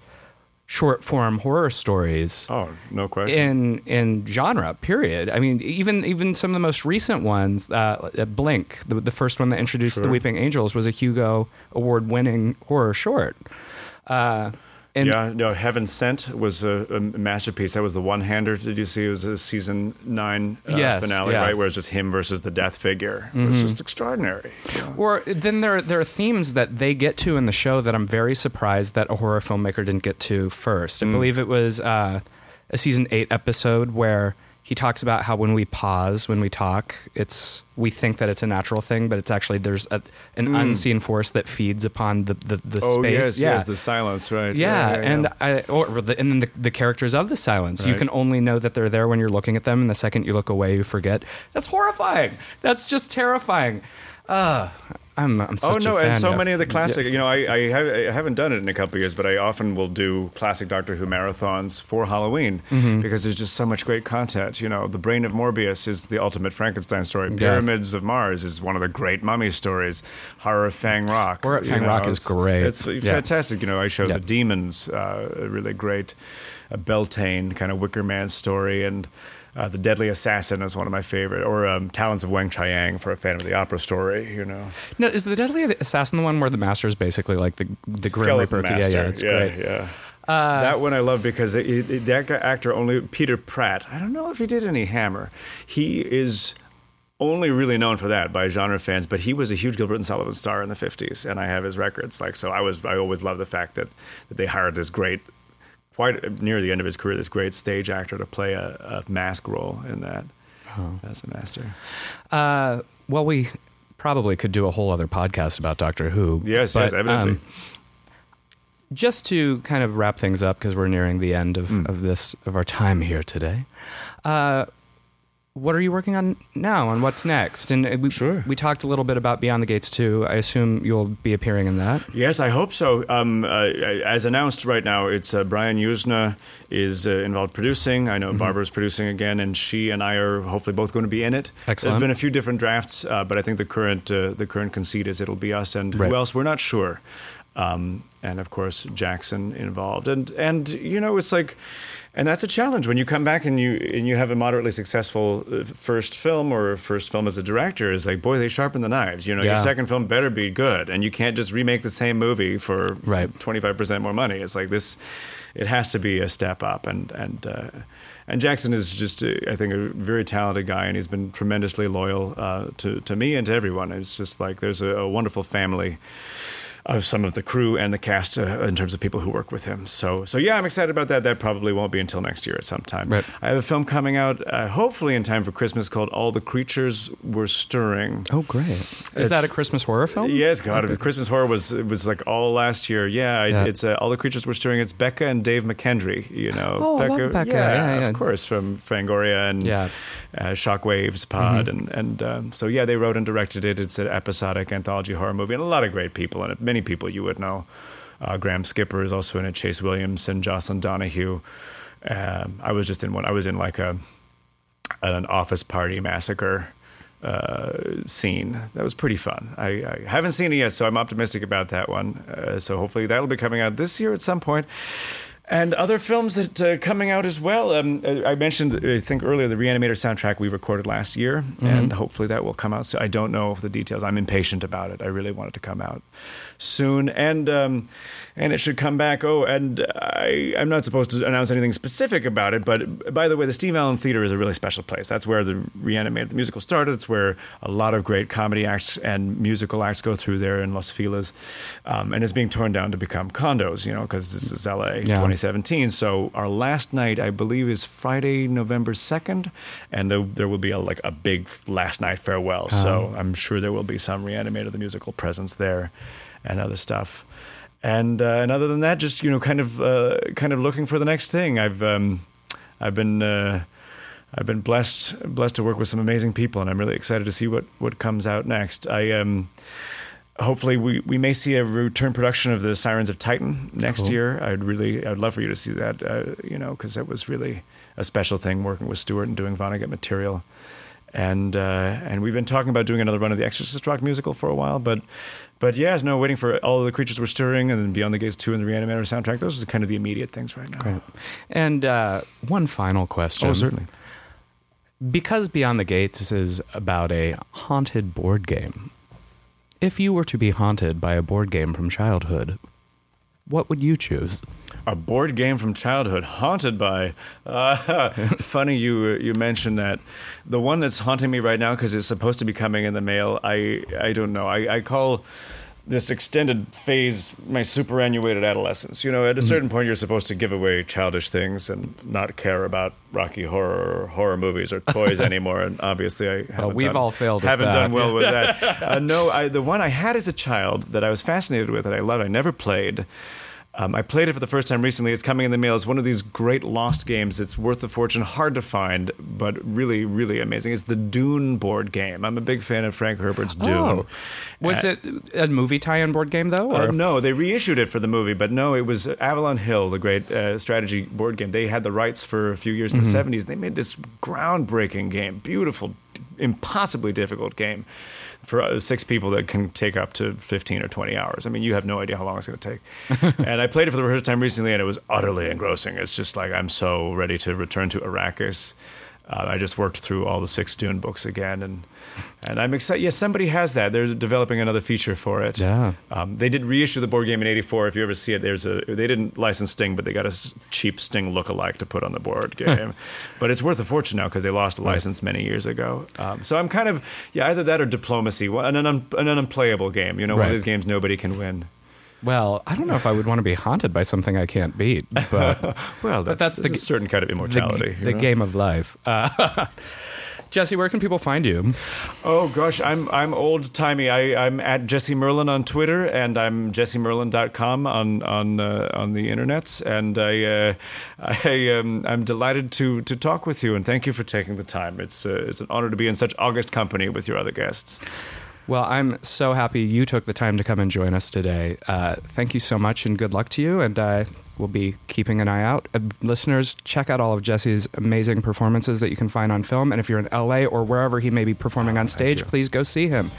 short form horror stories Oh, no question. in in genre. Period. I mean, even even some of the most recent ones, uh, uh, Blink, the, the first one that introduced the Weeping Angels, was a Hugo Award winning horror short. Uh, and yeah, no, Heaven Sent was a, a masterpiece. That was the one hander. Did you see? It was a season nine uh, Yes, finale, yeah. right? Where it's just him versus the death figure. It was just extraordinary. you know? Or then there there are themes that they get to in the show that I'm very surprised that a horror filmmaker didn't get to first. Mm. I believe it was uh, a season eight episode where he talks about how when we pause when we talk, it's we think that it's a natural thing, but it's actually there's a, an unseen force that feeds upon the the, the Mm. Oh space. yes, yeah. yes, the silence, right? yeah, yeah, and I, or the, and then the, the characters of the silence. You can only know that they're there when you're looking at them, and the second you look away, you forget. That's horrifying. That's just terrifying. Uh, I'm, I'm Oh no, and so of- many of the classic. You know, I I, I haven't done it in a couple of years, but I often will do classic Doctor Who marathons for Halloween Mm-hmm. because there's just so much great content. You know, the Brain of Morbius is the ultimate Frankenstein story. Pyramids of Mars is one of the great mummy stories. Horror of Fang Rock. Horror of Fang know, Rock is great. It's Yeah. fantastic. You know, I showed Yeah. the Demons, uh, a really great uh, Beltane kind of Wicker Man story, and. Uh, the Deadly Assassin is one of my favorite, or um, Talons of Weng-Chiang for a fan of the opera story. You know, No, is the Deadly Assassin the one where the master is basically like the the Grim Reaper? Master. Yeah, yeah, it's yeah, great. Yeah. that one I love because it, it, that actor only Peter Pratt. I don't know if he did any Hammer. He is only really known for that by genre fans, but he was a huge Gilbert and Sullivan star in the '50s, and I have his records. Like so, I was I always love the fact that that they hired this great. Quite near the end of his career, this great stage actor to play a, a mask role in that Oh. as the master. Uh, well, we probably could do a whole other podcast about Doctor Who. Yes, but, yes, evidently. um, just to kind of wrap things up because we're nearing the end of, Hmm. of this of our time here today. Uh, what are you working on now? And what's next? And uh, we, Sure. we talked a little bit about Beyond the Gates too. I assume you'll be appearing in that. Yes, I hope so. Um, uh, as announced right now, it's uh, Brian Yuzna is uh, involved producing. I know Mm-hmm. Barbara's producing again, and she and I are hopefully both going to be in it. Excellent. There's been a few different drafts, uh, but I think the current uh, the current conceit is it'll be us and Right. who else we're not sure. Um, and of course Jackson involved, and and you know it's like. And that's a challenge when you come back and you and you have a moderately successful uh, first film or first film as a director. Is like, boy, they sharpen the knives. You know, Yeah. your second film better be good, and you can't just remake the same movie for Right. twenty five percent more money. It's like this; it has to be a step up. And and uh, and Jackson is just, uh, I think, a very talented guy, and he's been tremendously loyal uh, to to me and to everyone. It's just like there's a, a wonderful family of some of the crew and the cast uh, in terms of people who work with him. So, so yeah, I'm excited about that. That probably won't be until next year at some time. Right. I have a film coming out, uh, hopefully in time for Christmas, called All the Creatures Were Stirring. Oh, great! Is It's- that a Christmas horror film? Yes, God, Christmas horror was it was like all last year. Yeah, Yeah. it's uh, all the creatures were stirring. It's Becca and Dave McKendry. You know, Oh, I love Becca. Yeah, yeah. of course, from Fangoria and Yeah. uh, Shockwaves Pod, and and um, so yeah, they wrote and directed it. It's an episodic anthology horror movie, and a lot of great people in it. Many people you would know. Uh, Graham Skipper is also in it. Chase Williams and Jocelin Donahue. Um, I was just in one. I was in like a an office party massacre uh, scene. That was pretty fun. I, I haven't seen it yet, so I'm optimistic about that one. Uh, so hopefully that'll be coming out this year at some point. And other films that uh, coming out as well. Um, I mentioned, I think earlier, the Reanimator soundtrack we recorded last year, and hopefully that will come out. So I don't know the details. I'm impatient about it. I really want it to come out soon, and um, and it should come back. Oh, and I, I'm not supposed to announce anything specific about it, but by the way, the Steve Allen Theater is a really special place. That's where the Reanimator the musical started. It's where a lot of great comedy acts and musical acts go through there in Los Feliz, um, and it's being torn down to become condos. You know, because this is LA. Yeah. 2017. So our last night, I believe, is Friday, November 2nd, and there, there will be a, like a big last night farewell. So I'm sure there will be some Reanimator the musical presence there, and other stuff. And uh, and other than that, just you know, kind of uh, kind of looking for the next thing. I've um, I've been. Uh, I've been blessed blessed to work with some amazing people, and I'm really excited to see what, what comes out next. I um, hopefully we, we may see a return production of the Sirens of Titan next Cool. year. I'd really I'd love for you to see that. Uh, you know, because that was really a special thing working with Stuart and doing Vonnegut material. And uh, and we've been talking about doing another run of the Exorcist rock musical for a while, but but yeah, no, waiting for all the creatures were stirring, and then Beyond the Gates two and the Reanimator soundtrack. Those are kind of the immediate things right now. Great. And uh, one final question. Oh, certainly. Because Beyond the Gates is about a haunted board game, if you were to be haunted by a board game from childhood, what would you choose? A board game from childhood, haunted by. Uh, funny you you mentioned that. The one that's haunting me right now because it's supposed to be coming in the mail. I I don't know. I, I call this extended phase my superannuated adolescence. You know, at a certain point, you're supposed to give away childish things and not care about Rocky Horror or horror movies or toys anymore. And obviously, I haven't we've done- all failed Haven't done well with that. uh, no, I, the one I had as a child that I was fascinated with that I loved, I never played. Um, I played it for the first time recently. It's coming in the mail. It's one of these great lost games. It's worth a fortune, hard to find, but really, really amazing. It's the Dune board game. I'm a big fan of Frank Herbert's Dune. Oh, was Uh, it a movie tie-in board game though? uh, no, they reissued it for the movie, but no, it was Avalon Hill, the great uh, strategy board game. They had the rights for a few years in the 70s. They made this groundbreaking game, beautiful, impossibly difficult game for uh, six people that can take up to 15 or 20 hours. I mean, you have no idea how long it's going to take. and I played it for the first time recently, and it was utterly engrossing. It's just like I'm so ready to return to Arrakis. Uh, I just worked through all the six Dune books again, and and I'm excited. Yes, somebody has that. They're developing another feature for it. Yeah. Um, they did reissue the board game in '84. If you ever see it, there's a. They didn't license Sting, but they got a cheap Sting look-alike to put on the board game. but it's worth a fortune now because they lost the license many years ago. Um, so I'm kind of yeah, either that or diplomacy, one- an, un, an unplayable game. You know, one of these games nobody can win. Well, I don't know if I would want to be haunted by something I can't beat, but Well, that's, that's that's the a certain kind of immortality. the know? game of life. Uh, Jesse, where can people find you? Oh gosh, I'm I'm old timey. I I'm at Jesse Merlin on Twitter and I'm jessemerlin.com on on uh, on the internets. And I uh, I um, I'm delighted to to talk with you and thank you for taking the time. It's uh, it's an honor to be in such august company with your other guests. Well, I'm so happy you took the time to come and join us today. Uh, thank you so much, and good luck to you. And uh, we'll be keeping an eye out. Uh, listeners, check out all of Jesse's amazing performances that you can find on film. And if you're in LA or wherever he may be performing on stage, please go see him.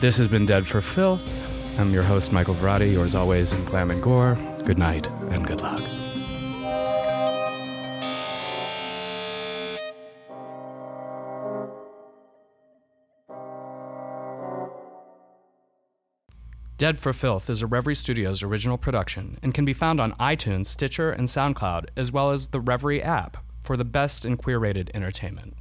This has been Dead for Filth. I'm your host, Michael Varrati, yours always in glam and gore. Good night and good luck. Dead for Filth is a Reverie Studios original production and can be found on iTunes, Stitcher, and SoundCloud, as well as the Reverie app for the best in queer rated entertainment.